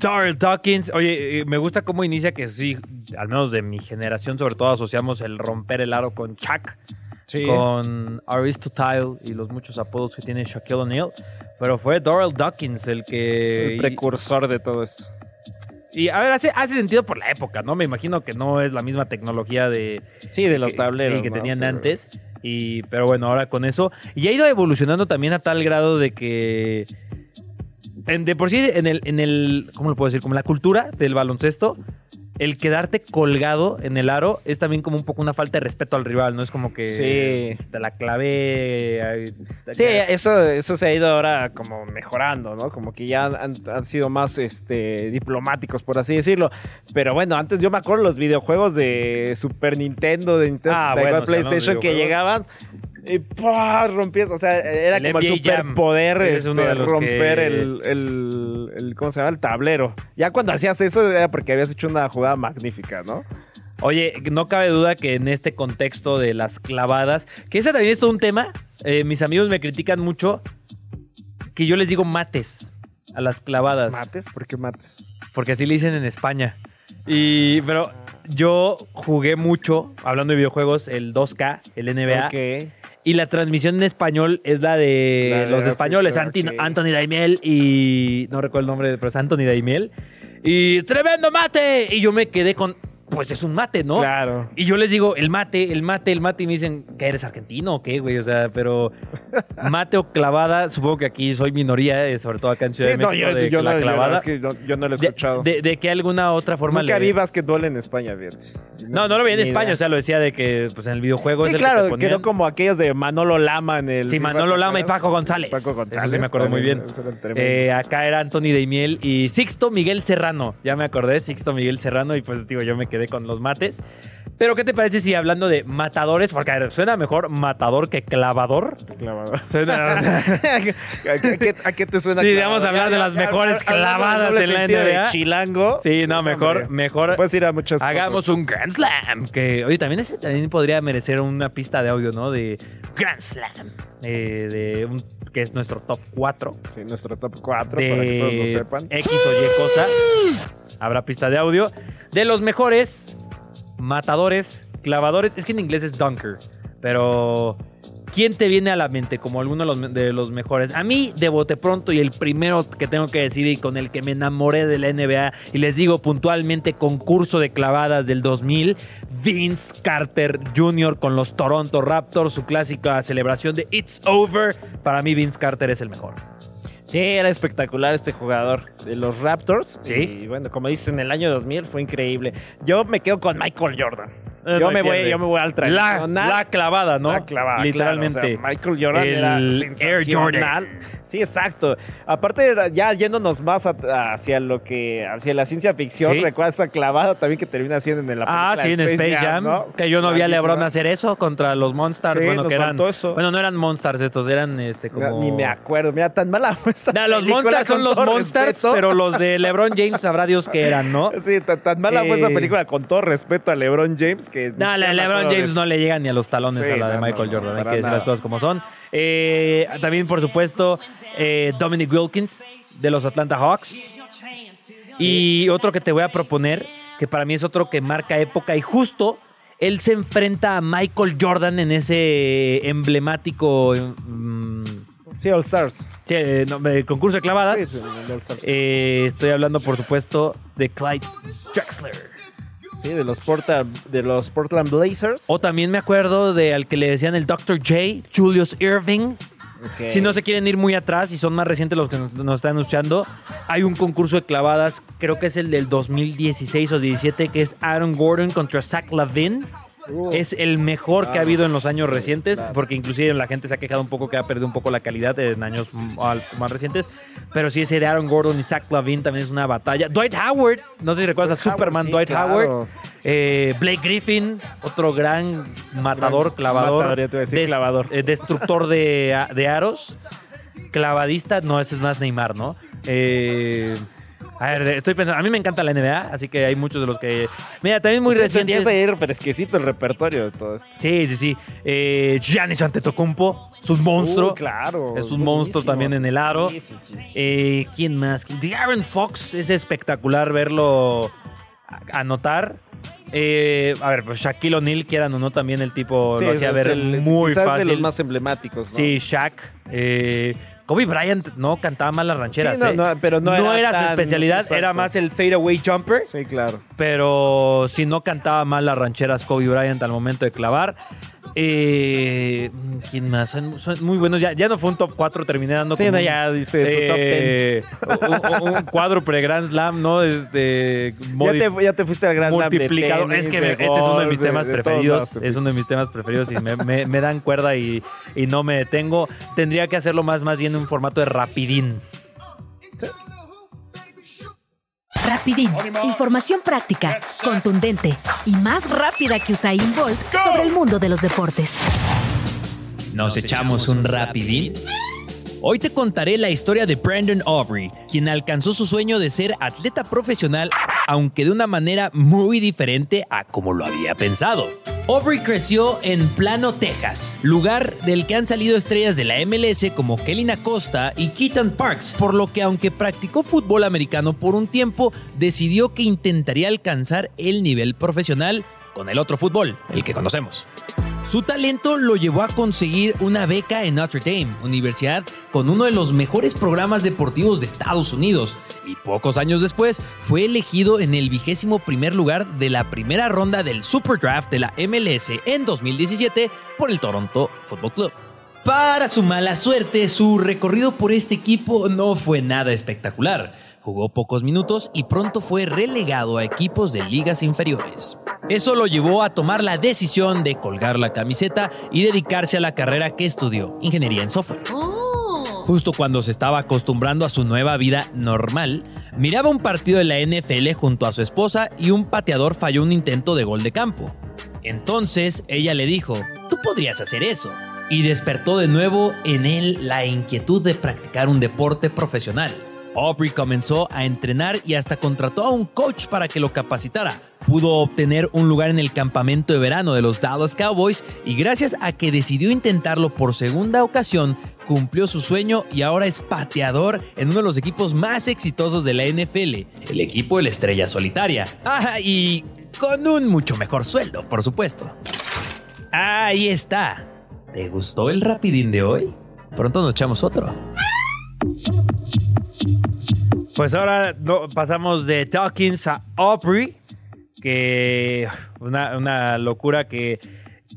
Darrell Dawkins, oye, eh, me gusta cómo inicia que sí, al menos de mi generación, sobre todo asociamos el romper el aro con Chuck, con Aristotle y los muchos apodos que tiene Shaquille O'Neal, pero fue Darrell Dawkins el que... El precursor de todo esto. Y a ver, hace, hace sentido por la época, ¿no? Me imagino que no es la misma tecnología de... Sí, de los que- tableros. sí, que ¿no? tenían Sí. antes. Y, pero bueno, ahora con eso. Y ha ido evolucionando también a tal grado de que. en- de por sí, en el, en el. ¿Cómo lo puedo decir? Como la cultura del baloncesto. El quedarte colgado en el aro es también como un poco una falta de respeto al rival, ¿no? Es como que Sí. te la clavé. Sí, eso, eso se ha ido ahora como mejorando, ¿no? Como que ya han, han sido más este, diplomáticos, por así decirlo. Pero bueno, antes yo me acuerdo los videojuegos de Super Nintendo, de Nintendo Ah, 64, bueno, si hablamos de PlayStation, que llegaban y ¡pah! rompías. O sea, era El como el NBA Jam. superpoder Es este, uno de los romper que- el, el, el- ¿Cómo se llama? El tablero. Ya cuando hacías eso era porque habías hecho una jugada magnífica, ¿no? Oye, no cabe duda que en este contexto de las clavadas, que ese también es todo un tema, eh, mis amigos me critican mucho que yo les digo mates a las clavadas, ¿Mates? ¿Por qué mates? porque así le dicen en España. Y, pero yo jugué mucho, hablando de videojuegos, el 2K, el NBA, y la transmisión en español es la de La de los españoles, Anti- ok. Anthony Daimiel y... no recuerdo el nombre, pero es Anthony Daimiel. Y tremendo mate. Y yo me quedé con... pues es un mate, ¿no? Claro. Y yo les digo, el mate, el mate, el mate, y me dicen, ¿que eres argentino o qué, güey? O sea, pero mate o clavada, supongo que aquí soy minoría, eh, sobre todo acá en Ciudad Sí, de no, México, yo, de yo la no, clavada. es que no- yo no lo he escuchado. De, de que alguna otra forma Nunca le- vi básquetbol en España, fíjate. No, no lo vi en España, idea. o sea, lo decía de que pues en el videojuego Sí, es el claro, que ponían. quedó como aquellos de Manolo Lama en el. Sí, Manolo ¿te Lama y? Paco González. Paco González. Eso sí me acuerdo muy bien. Eh, acá era Anthony Daimiel y Sixto Miguel Serrano. Ya me acordé, Sixto Miguel Serrano, y pues digo, yo me quedé con los mates. Pero, ¿qué te parece si hablando de matadores? Porque a ver, suena mejor matador que clavador. Clavador. Suena. ¿A, qué, a qué te suena? Sí, vamos a hablar de las mejores clavadas en la NBA. Chilango. Sí, no, mejor, mejor. Puedes ir a muchas Hagamos un Grand Slam. Que, oye, también ese también podría merecer una pista de audio, ¿no? De Grand Slam. eh, de un, que es nuestro top 4 Sí, nuestro top 4 para que todos lo de sepan. X o Y cosa. Habrá pista de audio. De los mejores matadores, clavadores. Es que en inglés es dunker. Pero. ¿Quién te viene a la mente como alguno de los, de los mejores? A mí, de bote pronto, y el primero que tengo que decir y con el que me enamoré de la NBA, y les digo puntualmente, concurso de clavadas del 2000, Vince Carter Jr. con los Toronto Raptors, su clásica celebración de It's Over. Para mí, Vince Carter es el mejor. Sí, era espectacular este jugador de los Raptors. Sí. Y bueno, como dices, en el año 2000 fue increíble. Yo me quedo con Michael Jordan. Eh, Yo me, voy, yo me voy al La, tradicional. la clavada, ¿no? La clavada, Literalmente. claro, o sea, Michael Jordan El era Air sensacional. Sí, exacto. Aparte, ya yéndonos más a- hacia lo que, hacia la ciencia ficción, Sí. recuerda esa clavada también que termina haciendo en la Ah, sí, en Space Jam. ¿no? Que yo no vi a. LeBron hacer eso contra los Monstars. Sí, bueno, nos que eran. eso. Bueno, no eran Monstars estos, eran este como. Ni me acuerdo. Mira, tan mala fue esa Nah, los Monstars son los Monstars, respeto. pero los de LeBron James sabrá Dios que eran, ¿no? Sí, tan, tan mala fue esa Eh, película con todo respeto a LeBron James que... No, la LeBron James no le llega ni a los talones Sí, a la de no, Michael no, Jordan. Hay que decir las cosas como son. Eh, también, por supuesto, eh, Dominic Wilkins de los Atlanta Hawks. Y otro que te voy a proponer, que para mí es otro que marca época y justo él se enfrenta a Michael Jordan en ese emblemático mm, Sí, All Stars. sí, eh, no, concurso de clavadas. Sí, sí, el All Stars. Eh, estoy hablando, por supuesto, de Clyde Drexler. Sí, de los, Porta- de los Portland Blazers. O también me acuerdo de al que le decían el Dr. J, Julius Irving. Si no se quieren ir muy atrás y son más recientes los que nos, nos están escuchando, hay un concurso de clavadas, creo que es el del 2016 o 17, que es Aaron Gordon contra Zach Lavin. Es el mejor que ha habido en los años recientes, Claro. porque inclusive la gente se ha quejado un poco que ha perdido un poco la calidad en años más recientes. Pero sí, ese de Aaron Gordon y Zach Lavin también es una batalla. Dwight Howard, no sé si recuerdas a Superman, Howard, sí, Dwight claro. Howard. Eh, Blake Griffin, otro gran matador, clavador. matador, eh, destructor de, de aros. Clavadista, no, ese es más Neymar, ¿no? Eh, a ver, estoy pensando, a mí me encanta la NBA, así que hay muchos de los que... Mira, también muy Sí, recientes... Tienes ahí fresquecito el repertorio de todo esto. Sí, sí, sí. Eh, Giannis Antetokounmpo, es un monstruo. Uh, claro. Es un monstruo también en el aro. Sí, sí, sí. Eh, ¿Quién más? Aaron Fox, es espectacular verlo a- anotar. Eh, a ver, pues Shaquille O'Neal, quieran o no, también el tipo Sí, lo hacía ver el- muy quizás fácil. de los más emblemáticos, ¿no? Sí, Shaq. Eh, Kobe Bryant no cantaba mal las rancheras. Sí, no, ¿eh? no, pero no era su especialidad, era más el fadeaway jumper. Sí, claro. Pero si no cantaba mal las rancheras Kobe Bryant al momento de clavar. Eh, ¿Quién más? Son, son muy buenos. Ya, ya no fue un top 4, terminé dando Sí, como no, ya dice tu top 10. eh, un, un cuadro pre-Grand Slam, ¿no? Este, Ya te, ya te fuiste al gran Slam de tenis, es que de este es uno de mis temas de- preferidos. Es uno de mis temas preferidos y me, me- me dan cuerda y, y no me detengo. Tendría que hacerlo más, más bien en un formato de rapidín. Rapidín, información práctica, contundente y más rápida que Usain Bolt sobre el mundo de los deportes. ¿Nos echamos un rapidín? Hoy te contaré la historia de Brandon Aubrey, quien alcanzó su sueño de ser atleta profesional, aunque de una manera muy diferente a como lo había pensado. Aubrey creció en Plano, Texas, lugar del que han salido estrellas de la MLS como Kelly Acosta y Keaton Parks, por lo que aunque practicó fútbol americano por un tiempo, decidió que intentaría alcanzar el nivel profesional con el otro fútbol, el que conocemos. Su talento lo llevó a conseguir una beca en Notre Dame, universidad con uno de los mejores programas deportivos de Estados Unidos, y pocos años después fue elegido en el vigésimo primer lugar de la primera ronda del Super Draft de la MLS en 2017 por el Toronto Football Club. Para su mala suerte, su recorrido por este equipo no fue nada espectacular. Jugó pocos minutos y pronto fue relegado a equipos de ligas inferiores. Eso lo llevó a tomar la decisión de colgar la camiseta y dedicarse a la carrera que estudió, ingeniería en software. Justo cuando se estaba acostumbrando a su nueva vida normal, miraba un partido de la NFL junto a su esposa y un pateador falló un intento de gol de campo. Entonces ella le dijo, tú podrías hacer eso. Y despertó de nuevo en él la inquietud de practicar un deporte profesional. Aubrey comenzó a entrenar y hasta contrató a un coach para que lo capacitara. Pudo obtener un lugar en el campamento de verano de los Dallas Cowboys y gracias a que decidió intentarlo por segunda ocasión, cumplió su sueño y ahora es pateador en uno de los equipos más exitosos de la NFL, el equipo de la Estrella Solitaria. Ah, y con un mucho mejor sueldo, por supuesto. Ahí está. ¿Te gustó el rapidín de hoy? Pronto nos echamos otro. Pues ahora pasamos de Dawkins a Aubrey, que una locura que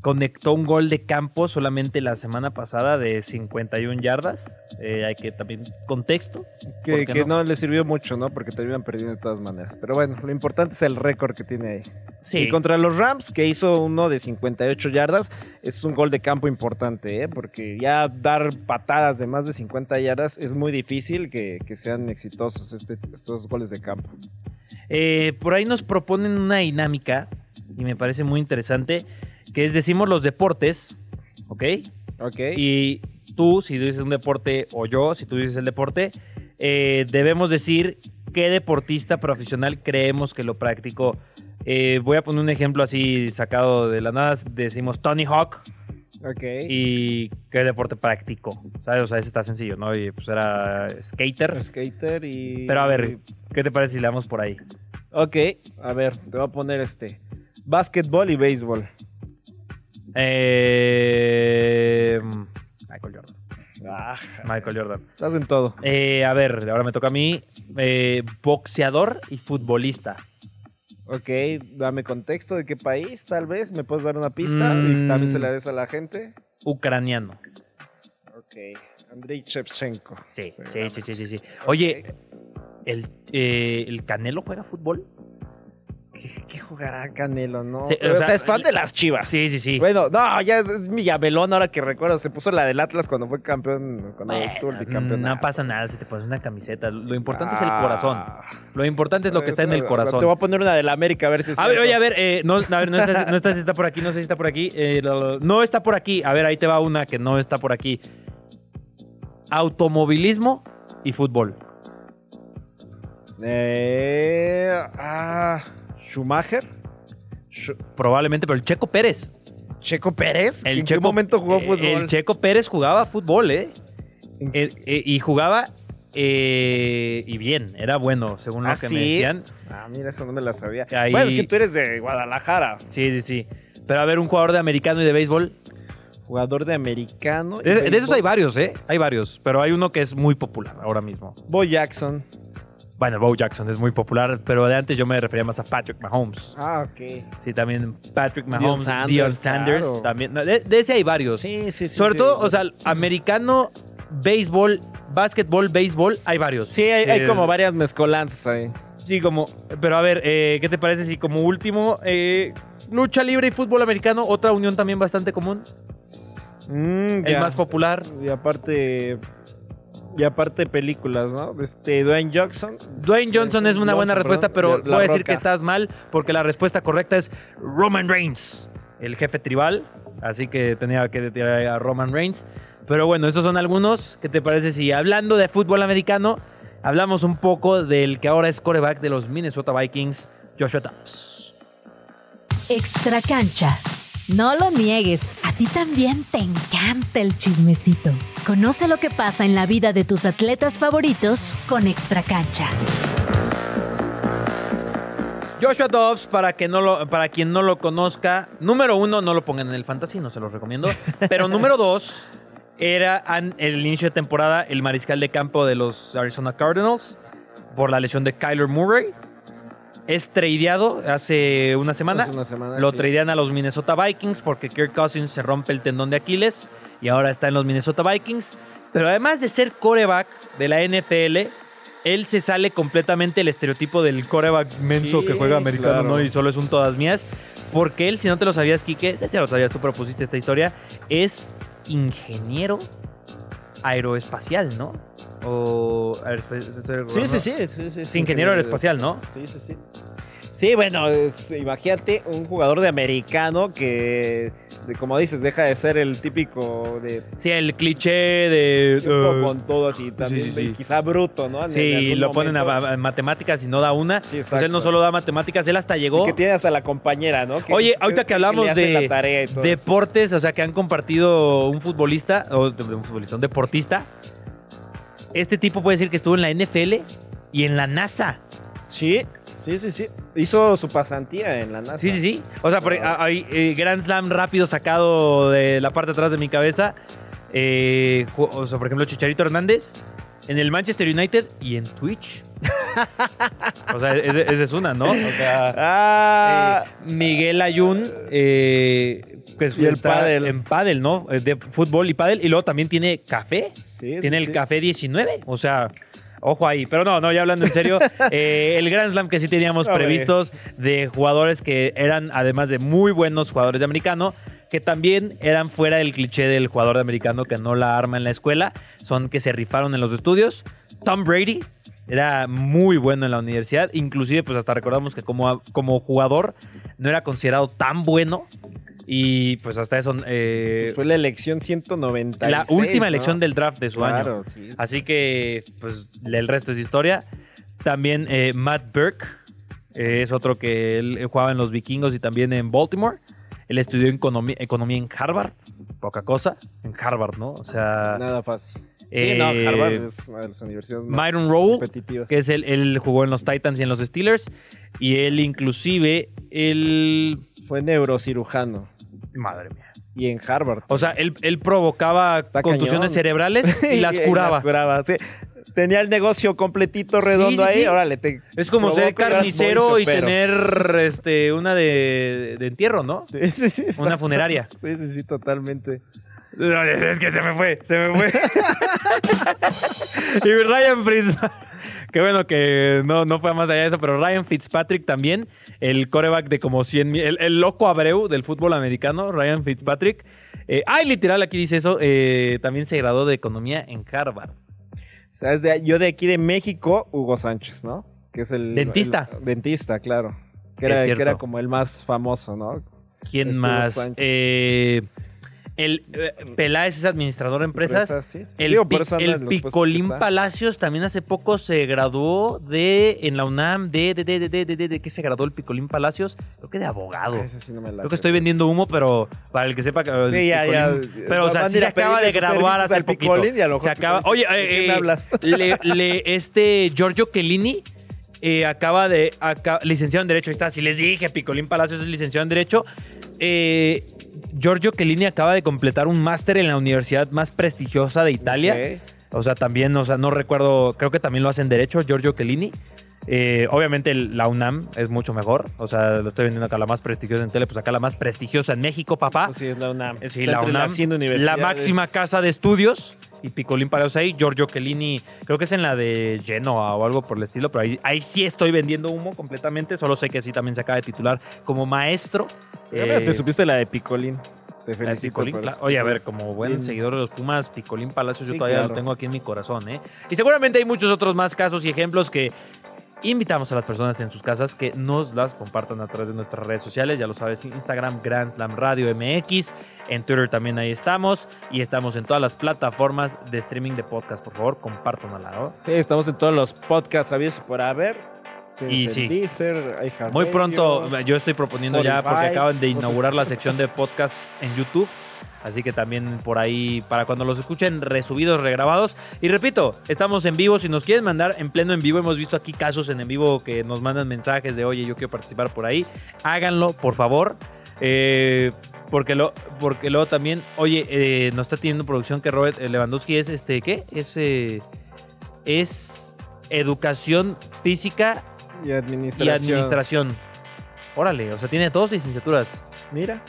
conectó un gol de campo solamente la semana pasada de 51 yardas. Eh, hay que también contexto. Que, ¿Por qué que no? no? le sirvió mucho, ¿no? Porque terminan perdiendo de todas maneras. Pero bueno, lo importante es el récord que tiene ahí. Sí. Y contra los Rams, que hizo uno de 58 yardas, es un gol de campo importante, ¿eh? Porque ya dar patadas de más de 50 yardas es muy difícil que, que sean exitosos este- estos goles de campo. Eh, por ahí nos proponen una dinámica y me parece muy interesante, que es decimos los deportes, ¿ok? Ok. Y tú, si dices un deporte, o yo, si tú dices el deporte, eh, debemos decir qué deportista profesional creemos que lo practicó. Eh, voy a poner un ejemplo así sacado de la nada. Decimos Tony Hawk ok. y qué deporte practicó. ¿Sabes? O sea, ese está sencillo, ¿no? Y pues era skater. Skater y. Pero a ver, ¿qué te parece si le damos por ahí? Ok, a ver, te voy a poner este. Básquetbol y béisbol. Eh, Michael Jordan. Ah, Michael Jordan. estás en todo. Eh, a ver, ahora me toca a mí. Eh, boxeador y futbolista. Ok, dame contexto de qué país, tal vez. ¿Me puedes dar una pista? Mm. Y también se la des a la gente. Ucraniano. Ok, Andrei Shevchenko. Sí, sí, sí, sí, sí, sí. Oye, ¿el, eh, ¿el Canelo juega fútbol? ¿Qué, qué jugará Canelo, no? Sí, Pero, o o sea, es fan de las chivas. Sí, sí, sí. Bueno, no, ya es mi llabelón ahora que recuerdo. Se puso la del Atlas cuando fue campeón, cuando Bueno, obtuvo el bicampeonato. no pasa nada si te pones una camiseta. Lo importante es el Ah. corazón. Lo importante es lo que está en el Te corazón. voy a poner una del América a ver si es A ver, oye, a ver, eh, no, a ver, no, está, no está si está por aquí, no sé si está por aquí. eh, no está por aquí. A ver, ahí te va una que no está por aquí. Automovilismo y fútbol. Eh, ah, Schumacher. Schu- Probablemente, pero el Checo Pérez. Checo Pérez. El ¿En Checo, qué momento jugó eh, fútbol? El Checo Pérez jugaba fútbol, ¿eh? ¿En- Eh, eh, y jugaba eh, y bien, era bueno, según lo ¿Ah, que sí? me decían. Ah, mira, eso no me la sabía. Ahí- Bueno, es que tú eres de Guadalajara. Sí, sí, sí. Pero a ver, un jugador de americano y de béisbol. Jugador de americano. y De, de esos hay varios, ¿eh? Hay varios. Pero hay uno que es muy popular ahora mismo. Bo Jackson. Bueno, Bo Jackson es muy popular, pero de antes yo me refería más a Patrick Mahomes. Ah, ok. Sí, también Patrick Mahomes, Sanders, Deion Sanders, claro. también. No, de, de ese hay varios. Sí, sí, sí. Sobre sí, todo, sí. o sea, americano, béisbol, básquetbol, béisbol, hay varios. Sí, hay, hay Eh, como varias mezcolanzas ahí. Sí, como. Pero a ver, eh, ¿qué te parece si como último, eh, lucha libre y fútbol americano, otra unión también bastante común? Mm, El ya. más popular. Y aparte. Y aparte películas, ¿no? Este, Dwayne Johnson. Dwayne Johnson es una buena respuesta, perdón, pero voy a decir Roca. que estás mal porque la respuesta correcta es Roman Reigns, el jefe tribal. Así que tenía que tirar a Roman Reigns. Pero bueno, esos son algunos. ¿Qué te parece si hablando de fútbol americano, hablamos un poco del que ahora es coreback de los Minnesota Vikings, Joshua Dobbs? Extra cancha. No lo niegues, a ti también te encanta el chismecito. Conoce lo que pasa en la vida de tus atletas favoritos con Extra cancha. Joshua Dobbs, para, que no lo, para quien no lo conozca, número uno, no lo pongan en el fantasy, no se los recomiendo. Pero número dos, era en el inicio de temporada el mariscal de campo de los Arizona Cardinals por la lesión de Kyler Murray. Es tradeado hace una semana. Hace una semana, lo sí. tradean a los Minnesota Vikings porque Kirk Cousins se rompe el tendón de Aquiles y ahora está en los Minnesota Vikings. Pero además de ser coreback de la NFL, él se sale completamente el estereotipo del coreback menso Sí, que juega americano, claro. ¿no? Y solo es un todas mías. Porque él, si no te lo sabías, Quique, ya lo sabías, tú propusiste esta historia, es ingeniero aeroespacial, ¿no? O... estoy Sí, sí, sí. sí, ingeniero aeroespacial, ¿no? Sí, sí, sí. Sí, bueno, imagínate un jugador de americano que, como dices, deja de ser el típico de Sí, el cliché de... uh, con todo así, también sí, sí. quizá bruto, ¿no? En- Sí, lo ponen a, matemáticas y no da una. Sí, pues él no solo da matemáticas, él hasta Y llegó... que tiene hasta la compañera, ¿no? Que- Oye, ahorita que hablamos le hace de la tarea y todo eso. deportes, o sea, que han compartido un futbolista, o un futbolista, un deportista, este tipo puede decir que estuvo en la NFL y en la NASA. Sí, sí, sí, sí. Hizo su pasantía en la NASA. Sí, sí, sí. O sea, por- hay eh, Grand Slam rápido sacado de la parte de atrás de mi cabeza. Eh, o sea, por ejemplo, Chicharito Hernández en el Manchester United y en Twitch. o sea, esa es una, ¿no? O sea, Ah, eh, Miguel Ayun, eh, pues Y el está pádel. en pádel, ¿no? Eh, De fútbol y pádel. Y luego también tiene café. sí, sí, Tiene el sí. café 19. O sea, ojo ahí. Pero no, no, ya hablando en serio, eh, el Grand Slam que sí teníamos Hombre. previstos de jugadores que eran, además de muy buenos jugadores de americano, que también eran fuera del cliché del jugador de americano que no la arma en la escuela, son que se rifaron en los estudios. Tom Brady era muy bueno en la universidad, inclusive pues hasta recordamos que como, como jugador no era considerado tan bueno y pues hasta eso... eh, Fue la elección 190. la última elección del draft de su año. Claro, sí. sí. Así que, pues, el resto es historia. También eh, Matt Burke eh, es otro que él jugaba en los vikingos y también en Baltimore. Él estudió economía, economía en Harvard. Poca cosa. En Harvard, ¿no? O sea, Nada fácil. sí, no, Harvard es una de las universidades más Myron competitivas. que es él, él jugó en los Titans y en los Steelers. Y él inclusive, él... Fue neurocirujano. Madre mía. Y en Harvard. O sea, él, él provocaba Está contusiones cañón. cerebrales y las curaba. las curaba, sí. Tenía el negocio completito redondo Sí, sí, ahí. Órale, te Es como ser provoco y eras carnicero y tener este, una de, de entierro, ¿no? Sí, sí, sí, Una exacto. funeraria. Sí, sí, sí, totalmente. No, es que se me fue, se me fue. y Ryan Fitzpatrick, que bueno que no, no fue más allá de eso, pero Ryan Fitzpatrick también, el coreback de como 100 mil, el, el loco Abreu del fútbol americano, Ryan Fitzpatrick. Eh, ay, literal, aquí dice eso, eh, también se graduó de economía en Harvard. ¿Sabes? De, yo de aquí de México, Hugo Sánchez, ¿no? Que es el... Dentista. el- dentista, claro. Que era, que era como el más famoso, ¿no? ¿Quién Estuvo más? Eh, el eh, Peláez es administrador de empresas. Sí, sí. El, Digo, Pi- que Picolín. Palacios también hace poco se graduó de en la UNAM de de de de de de, ¿qué se graduó el Picolín Palacios? Creo que de abogado. Ah, ese sí no me la Creo que estoy vendiendo humo, pero para el que sepa que Sí, ya, ya. Pero o sea, sí se acaba de graduar hace poquito. Y a lo mejor Se acaba. Picolín Oye, dice, ¿de qué eh, me eh, hablas? le, le- este Giorgio Chiellini eh, acaba de aca- licenciado en derecho. Ahí está. Si les dije, Picolín Palacios es licenciado en derecho. Eh, Giorgio Chiellini acaba de completar un máster en la universidad más prestigiosa de Italia. O sea, también, o sea, no recuerdo, creo que también lo hacen derecho, Giorgio Chiellini. Eh, obviamente la UNAM es mucho mejor. O sea, lo estoy vendiendo acá la más prestigiosa en tele, pues acá la más prestigiosa en México, papá. Sí, es la UNAM. Eh, Sí, Está la UNAM, las 100 la máxima casa de estudios. Y Picolín Palacios ahí, Giorgio Chiellini, creo que es en la de Genoa o algo por el estilo, pero ahí, ahí sí estoy vendiendo humo completamente. Solo sé que sí también se acaba de titular como maestro. Eh, te supiste la de Picolín. Te felicito. Picolín, eso. Oye, a ver, como buen seguidor de los Pumas, Picolín Palacios, yo Sí, todavía lo tengo aquí en mi corazón, ¿eh? Y seguramente hay muchos otros más casos y ejemplos que invitamos a las personas en sus casas que nos las compartan a través de nuestras redes sociales. Ya lo sabes, Instagram, Grand Slam Radio MX. En Twitter también ahí estamos. Y estamos en todas las plataformas de streaming de podcast. Por favor, compártanla, ¿no? Sí, estamos en todos los podcasts y por haber. Y sí. Deezer, Muy pronto, yo estoy proponiendo ya, porque acaban de inaugurar la sección de podcasts en YouTube. Así que también por ahí, para cuando los escuchen resubidos, regrabados. Y repito, estamos en vivo. Si nos quieren mandar en pleno en vivo, hemos visto aquí casos en en vivo que nos mandan mensajes de, oye, yo quiero participar por ahí. Háganlo, por favor. Eh, porque, lo, porque luego también, oye, eh, nos está teniendo producción que Robert Lewandowski es, este, ¿qué? Es, eh, es educación física Y administración. y administración. Órale, o sea, tiene dos licenciaturas. Mira.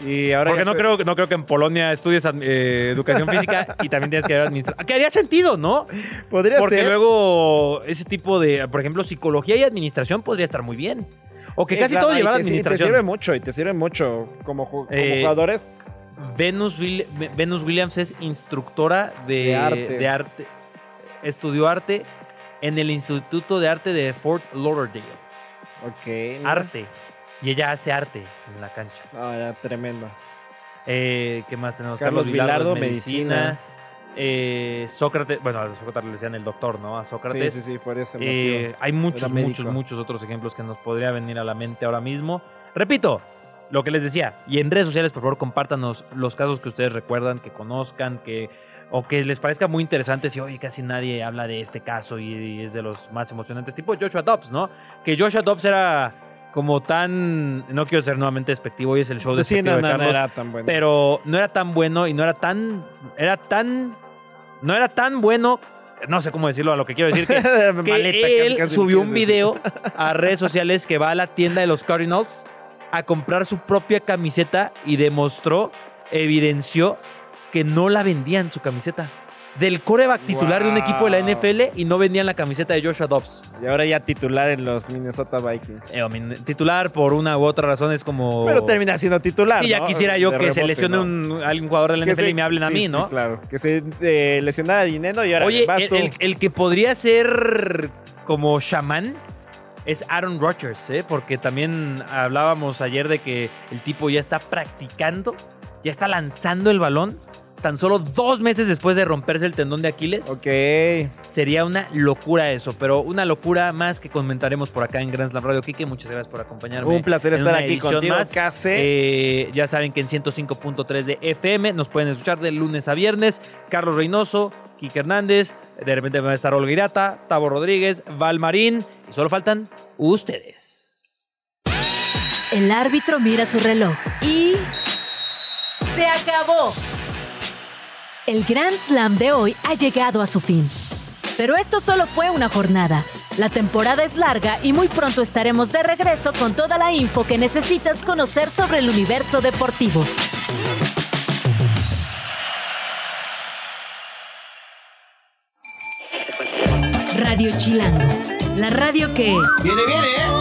Y ahora Porque no se- creo, no creo que en Polonia estudies eh, educación física y también tienes que ver administración. Que haría sentido, ¿no? podría Porque ser. luego ese tipo de, por ejemplo, psicología y administración podría estar muy bien. O que Sí, casi claro, todo y llevar te- y Te administración. sirve mucho y te sirve mucho como, Eh, jugadores. Venus, Will- Venus Williams es instructora de, De arte. de arte. Estudió arte en el Instituto de Arte de Fort Lauderdale. Ok. Arte. Y ella hace arte en la cancha. Ah, ya, tremendo. Eh, ¿Qué más tenemos? Carlos Vilardo, en medicina. Eh, Sócrates, bueno, a Sócrates le decían el doctor, ¿no? A Sócrates. Sí, sí, sí, por ese Eh, hay muchos, Era muchos, muchos otros ejemplos que nos podría venir a la mente ahora mismo. Repito, lo que les decía, y en redes sociales, por favor, compártanos los casos que ustedes recuerdan, que conozcan, que o que les parezca muy interesante si, oye, casi nadie habla de este caso y, y es de los más emocionantes, tipo Joshua Dobbs, ¿no? Que Joshua Dobbs era como tan, no quiero ser nuevamente despectivo, hoy es el show sí, no, de no, no Carlos, era tan bueno. pero no era tan bueno y no era tan, era tan, no era tan bueno, no sé cómo decirlo, a lo que quiero decir, que que Maleta, él casi subió un video a redes sociales que va a la tienda de los Cardinals a comprar su propia camiseta y demostró, evidenció que no la vendían su camiseta. Del coreback titular de un equipo de la. NFL y no vendían la camiseta de Joshua Dobbs. Y ahora ya titular en los Minnesota Vikings. Eh, titular por una u otra razón es como... Pero termina siendo titular. Sí, ya quisiera yo De que se lesione ¿no? un, algún jugador de la Que NFL se- y me hablen a mí, sí, ¿no? claro. Que se eh, lesionara dinero y ahora Oye, vas el, tú. el- el que podría ser como chamán es Aaron Rodgers, ¿eh? porque también hablábamos ayer de que el tipo ya está practicando, ya está lanzando el balón, tan solo dos meses después de romperse el tendón de Aquiles. Ok. Sería una locura eso, pero una locura más que comentaremos por acá en Grand Slam Radio. Kike, muchas gracias por acompañarme. Un placer estar aquí contigo, más. Case. Eh, ya saben que en 105.3 de FM nos pueden escuchar de lunes a viernes. Carlos Reynoso, Kike Hernández, de repente va a estar Olga Irata, Tavo Rodríguez, Val Marín, y solo faltan ustedes. El árbitro mira su reloj y... ¡Se acabó! El Grand Slam de hoy ha llegado a su fin. Pero esto solo fue una jornada. La temporada es larga y muy pronto estaremos de regreso con toda la info que necesitas conocer sobre el universo deportivo. Radio Chilango, la radio que... Viene, viene, ¿eh?